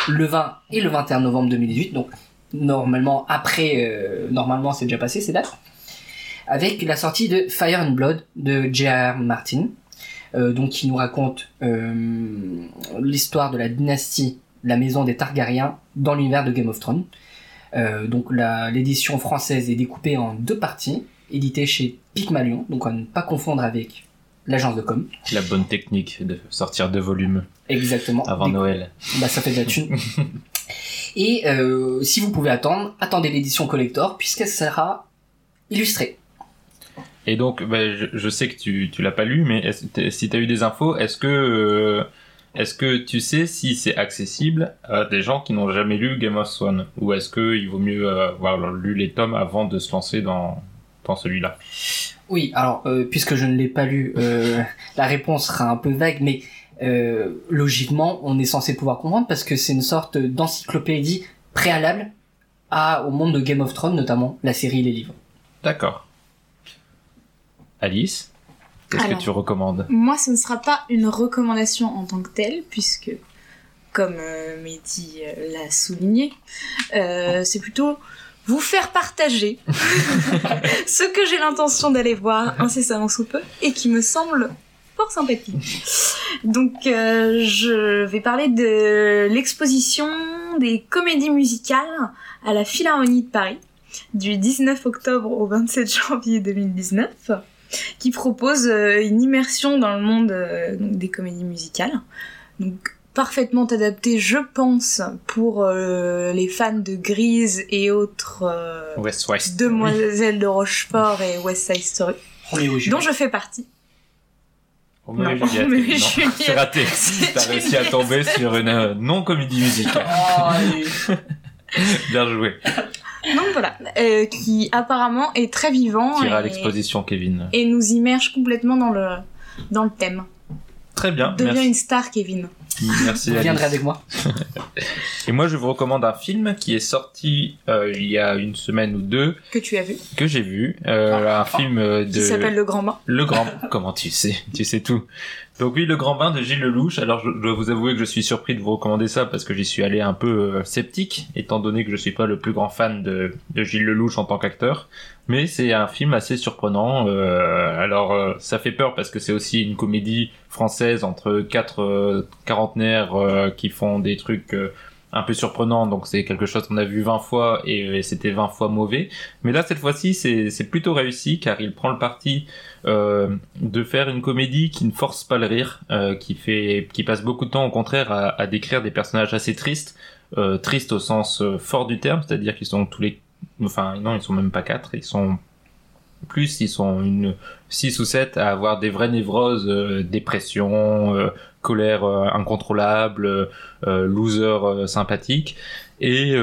le 20 et le 21 novembre 2018, donc normalement après, euh, normalement c'est déjà passé ces dates, avec la sortie de Fire and Blood de J.R. Martin, euh, donc qui nous raconte euh, l'histoire de la dynastie, la maison des Targaryens dans l'univers de Game of Thrones. Euh, donc l'édition française est découpée en deux parties, éditée chez Pygmalion, donc à ne pas confondre avec l'agence de com. La bonne technique de sortir deux volumes Exactement. avant Des- Noël. Bah ça fait de la thune. (laughs) Et euh, si vous pouvez attendre, attendez l'édition collector puisqu'elle sera illustrée. Et donc, bah, je, je sais que tu, tu l'as pas lu, mais si tu as eu des infos, est-ce que, euh, est-ce que tu sais si c'est accessible à des gens qui n'ont jamais lu Game of Thrones? Ou est-ce qu'il vaut mieux euh, avoir lu les tomes avant de se lancer dans, dans celui-là? Oui, alors euh, puisque je ne l'ai pas lu, euh, (laughs) la réponse sera un peu vague, mais euh, logiquement, on est censé pouvoir comprendre parce que c'est une sorte d'encyclopédie préalable à, au monde de Game of Thrones, notamment la série et les livres. D'accord. Alice, qu'est-ce que tu recommandes Moi, ce ne sera pas une recommandation en tant que telle, puisque, comme euh, Mehdi euh, l'a souligné, euh, c'est plutôt vous faire partager (laughs) ce que j'ai l'intention d'aller voir incessamment sous peu et qui me semble fort sympathique. Donc, euh, je vais parler de l'exposition des comédies musicales à la Philharmonie de Paris du 19 octobre au 27 janvier 2019 qui propose euh, une immersion dans le monde euh, donc des comédies musicales. Donc parfaitement adapté, je pense, pour euh, les fans de Grease et autres euh, West West. Demoiselles de Rochefort et West Side Story, Roméo dont je fais partie. Roméo Non, Juliette, non. C'est raté. T'as réussi à tomber sur une euh, non-comédie musicale. Oh, allez. (laughs) Bien joué. Donc voilà, euh, qui apparemment est très vivant Tira à et, l'exposition, Kevin. et nous immerge complètement dans le dans le thème. Très bien. Deviens Merci, une star, Kevin. merci Vous viendrez avec moi. Et moi, je vous recommande un film qui est sorti euh, il y a une semaine ou deux, Que tu as vu, que j'ai vu. Euh, un film de... qui s'appelle Le Grand Bain. Le Grand... Comment tu sais? Tu sais tout. Donc oui, Le Grand Bain de Gilles Lelouch. Alors, je dois vous avouer que je suis surpris de vous recommander ça parce que j'y suis allé un peu euh, sceptique, étant donné que je suis pas le plus grand fan de, Gilles Lelouch en tant qu'acteur. Mais c'est un film assez surprenant. Euh, alors, euh, ça fait peur parce que c'est aussi une comédie française entre quatre quarantenaires qui font des trucs un peu surprenants. Donc c'est quelque chose qu'on a vu 20 fois et, c'était 20 fois mauvais. Mais là, cette fois-ci, c'est plutôt réussi car il prend le parti euh, de faire une comédie qui ne force pas le rire, euh, qui fait, qui passe beaucoup de temps au contraire à, décrire des personnages assez tristes, euh, tristes au sens fort du terme, c'est-à-dire qu'ils sont tous les, enfin non, ils sont même pas quatre, ils sont plus, ils sont une six ou sept à avoir des vraies névroses, euh, dépression, colère euh, incontrôlable, euh, loser euh, sympathique. Et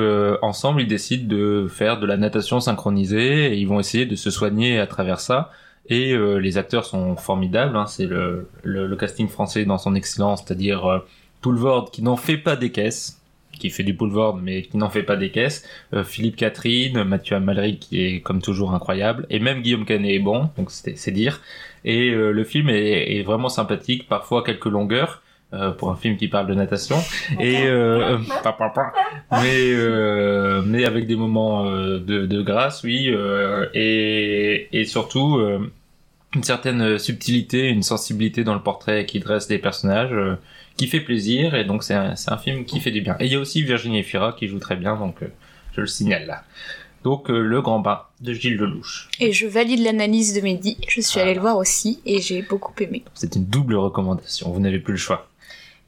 ensemble, ils décident de faire de la natation synchronisée et ils vont essayer de se soigner à travers ça. Et les acteurs sont formidables. Hein, c'est le casting français dans son excellence, c'est-à-dire euh, Poulvord qui n'en fait pas des caisses. Qui fait du boulevard mais qui n'en fait pas des caisses, euh, Philippe Catherine, Mathieu Amalric qui est comme toujours incroyable, et même Guillaume Canet est bon, donc c'est dire. Et euh, le film est, est vraiment sympathique, parfois quelques longueurs. euh, pour un film qui parle de natation et euh, mais euh, mais avec des moments euh, de, de grâce oui euh, et et surtout euh, une certaine subtilité une sensibilité dans le portrait qui dresse des personnages euh, qui fait plaisir et donc c'est un, film qui fait du bien et il y a aussi Virginie Efira qui joue très bien donc euh, je le signale là donc euh, le grand bain de Gilles Lelouch Et je valide l'analyse de Mehdi. Je suis Ah. allée le voir aussi et j'ai beaucoup aimé. c'est une double recommandation vous n'avez plus le choix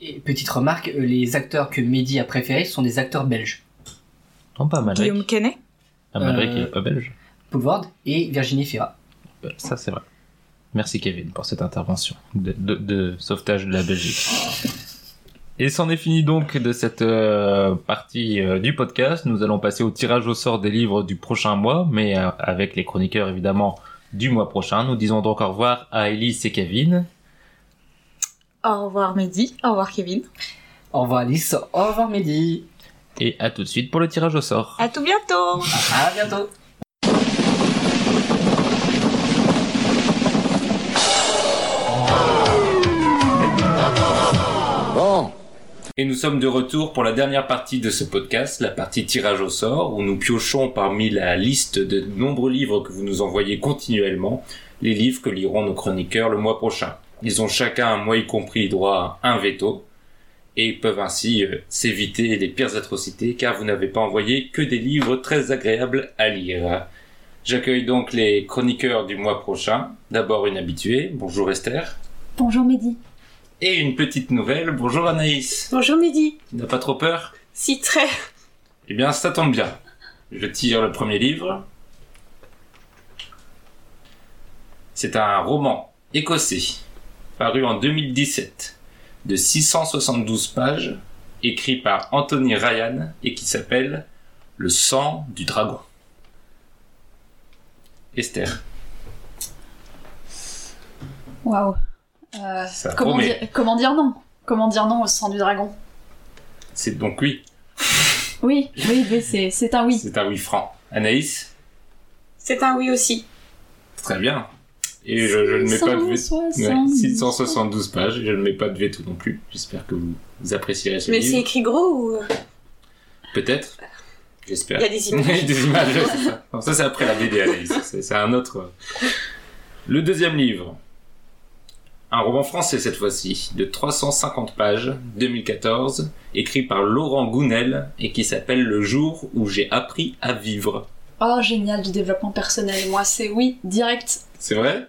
Et petite remarque, euh, les acteurs que Mehdi a préférés sont des acteurs belges. non pas Amalric Guillaume Canet Amalric Euh, il est pas belge Poulvord et Virginie Fira. Ça, c'est vrai. Merci Kevin pour cette intervention de, de- de sauvetage de la Belgique. Et c'en est fini donc de cette euh, partie euh, du podcast. Nous allons passer au tirage au sort des livres du prochain mois, mais euh, avec les chroniqueurs évidemment du mois prochain. Nous disons donc au revoir à Elise et Kevin. Au revoir Mehdi. Au revoir Kevin. Au revoir Alice, au revoir Mehdi. Et à tout de suite pour le tirage au sort. À tout bientôt (laughs) À bientôt. Et nous sommes de retour pour la dernière partie de ce podcast, la partie tirage au sort, où nous piochons parmi la liste de nombreux livres que vous nous envoyez continuellement, les livres que liront nos chroniqueurs le mois prochain. Ils ont chacun, moi y compris, droit à un veto, et peuvent ainsi euh, s'éviter les pires atrocités, car vous n'avez pas envoyé que des livres très agréables à lire. J'accueille donc les chroniqueurs du mois prochain. D'abord une habituée, bonjour Esther. Bonjour Mehdi. Et une petite nouvelle, bonjour Anaïs. Bonjour Mehdi. Tu n'as pas trop peur? Si très. Eh bien, ça tombe bien. Je tire le premier livre. C'est un roman écossais, paru en 2017, de 672 pages, écrit par Anthony Ryan et qui s'appelle Le sang du dragon. Esther, Waouh. Euh, Ça comment, dire, comment dire non? Comment dire non au sang du dragon? C'est donc oui, Oui, oui, oui, c'est, c'est un oui. c'est un oui franc. Anaïs, C'est un oui aussi. très bien. Et je, je ne mets pas de veto. 672. Ouais, 672 pages, je ne mets pas de veto non plus. J'espère que vous, vous apprécierez ce Mais livre. c'est écrit gros ou... Peut-être. J'espère. Il y a des (laughs) images. Des images, ça. Non, ça, c'est après la BD, Anaïs. C'est un autre. Le deuxième livre. Un roman français cette fois-ci, de 350 pages, 2014, écrit par Laurent Gounel et qui s'appelle Le jour où j'ai appris à vivre. Oh, génial, du développement personnel. Moi, c'est oui, direct. C'est vrai?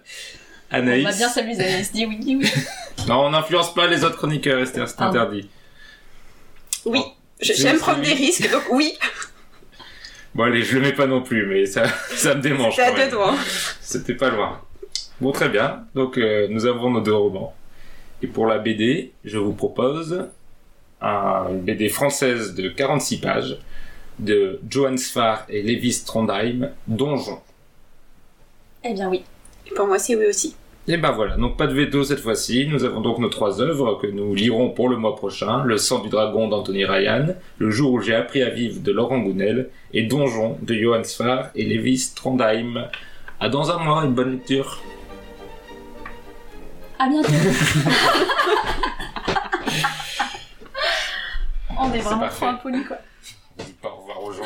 On Anaïs va bien s'amuser. Se dit oui, oui, oui. (laughs) Non, on n'influence pas les autres chroniqueurs, Esther, c'est Pardon. interdit. Oui. Oh. J'aime prendre des risques, donc oui. Bon allez, je le mets pas non plus, mais ça, (laughs) ça me démange. C'est à quand même. deux doigts. C'était pas loin. Bon, très bien. Donc, euh, nous avons nos deux romans. Et pour la BD, je vous propose un- une BD française de 46 pages de Johan Sfar et Lévis Trondheim, Donjon. Eh bien oui. Pour moi, c'est oui aussi. Et ben voilà, donc pas de veto cette fois-ci. Nous avons donc nos trois œuvres que nous lirons pour le mois prochain. Le sang du dragon d'Anthony Ryan, Le jour où j'ai appris à vivre de Laurent Gounel et Donjon de Johan Sfar et Lévis Trondheim. À dans un mois, une bonne lecture. À bientôt. (laughs) On est, est vraiment trop impoli quoi. Dis pas au revoir aux gens.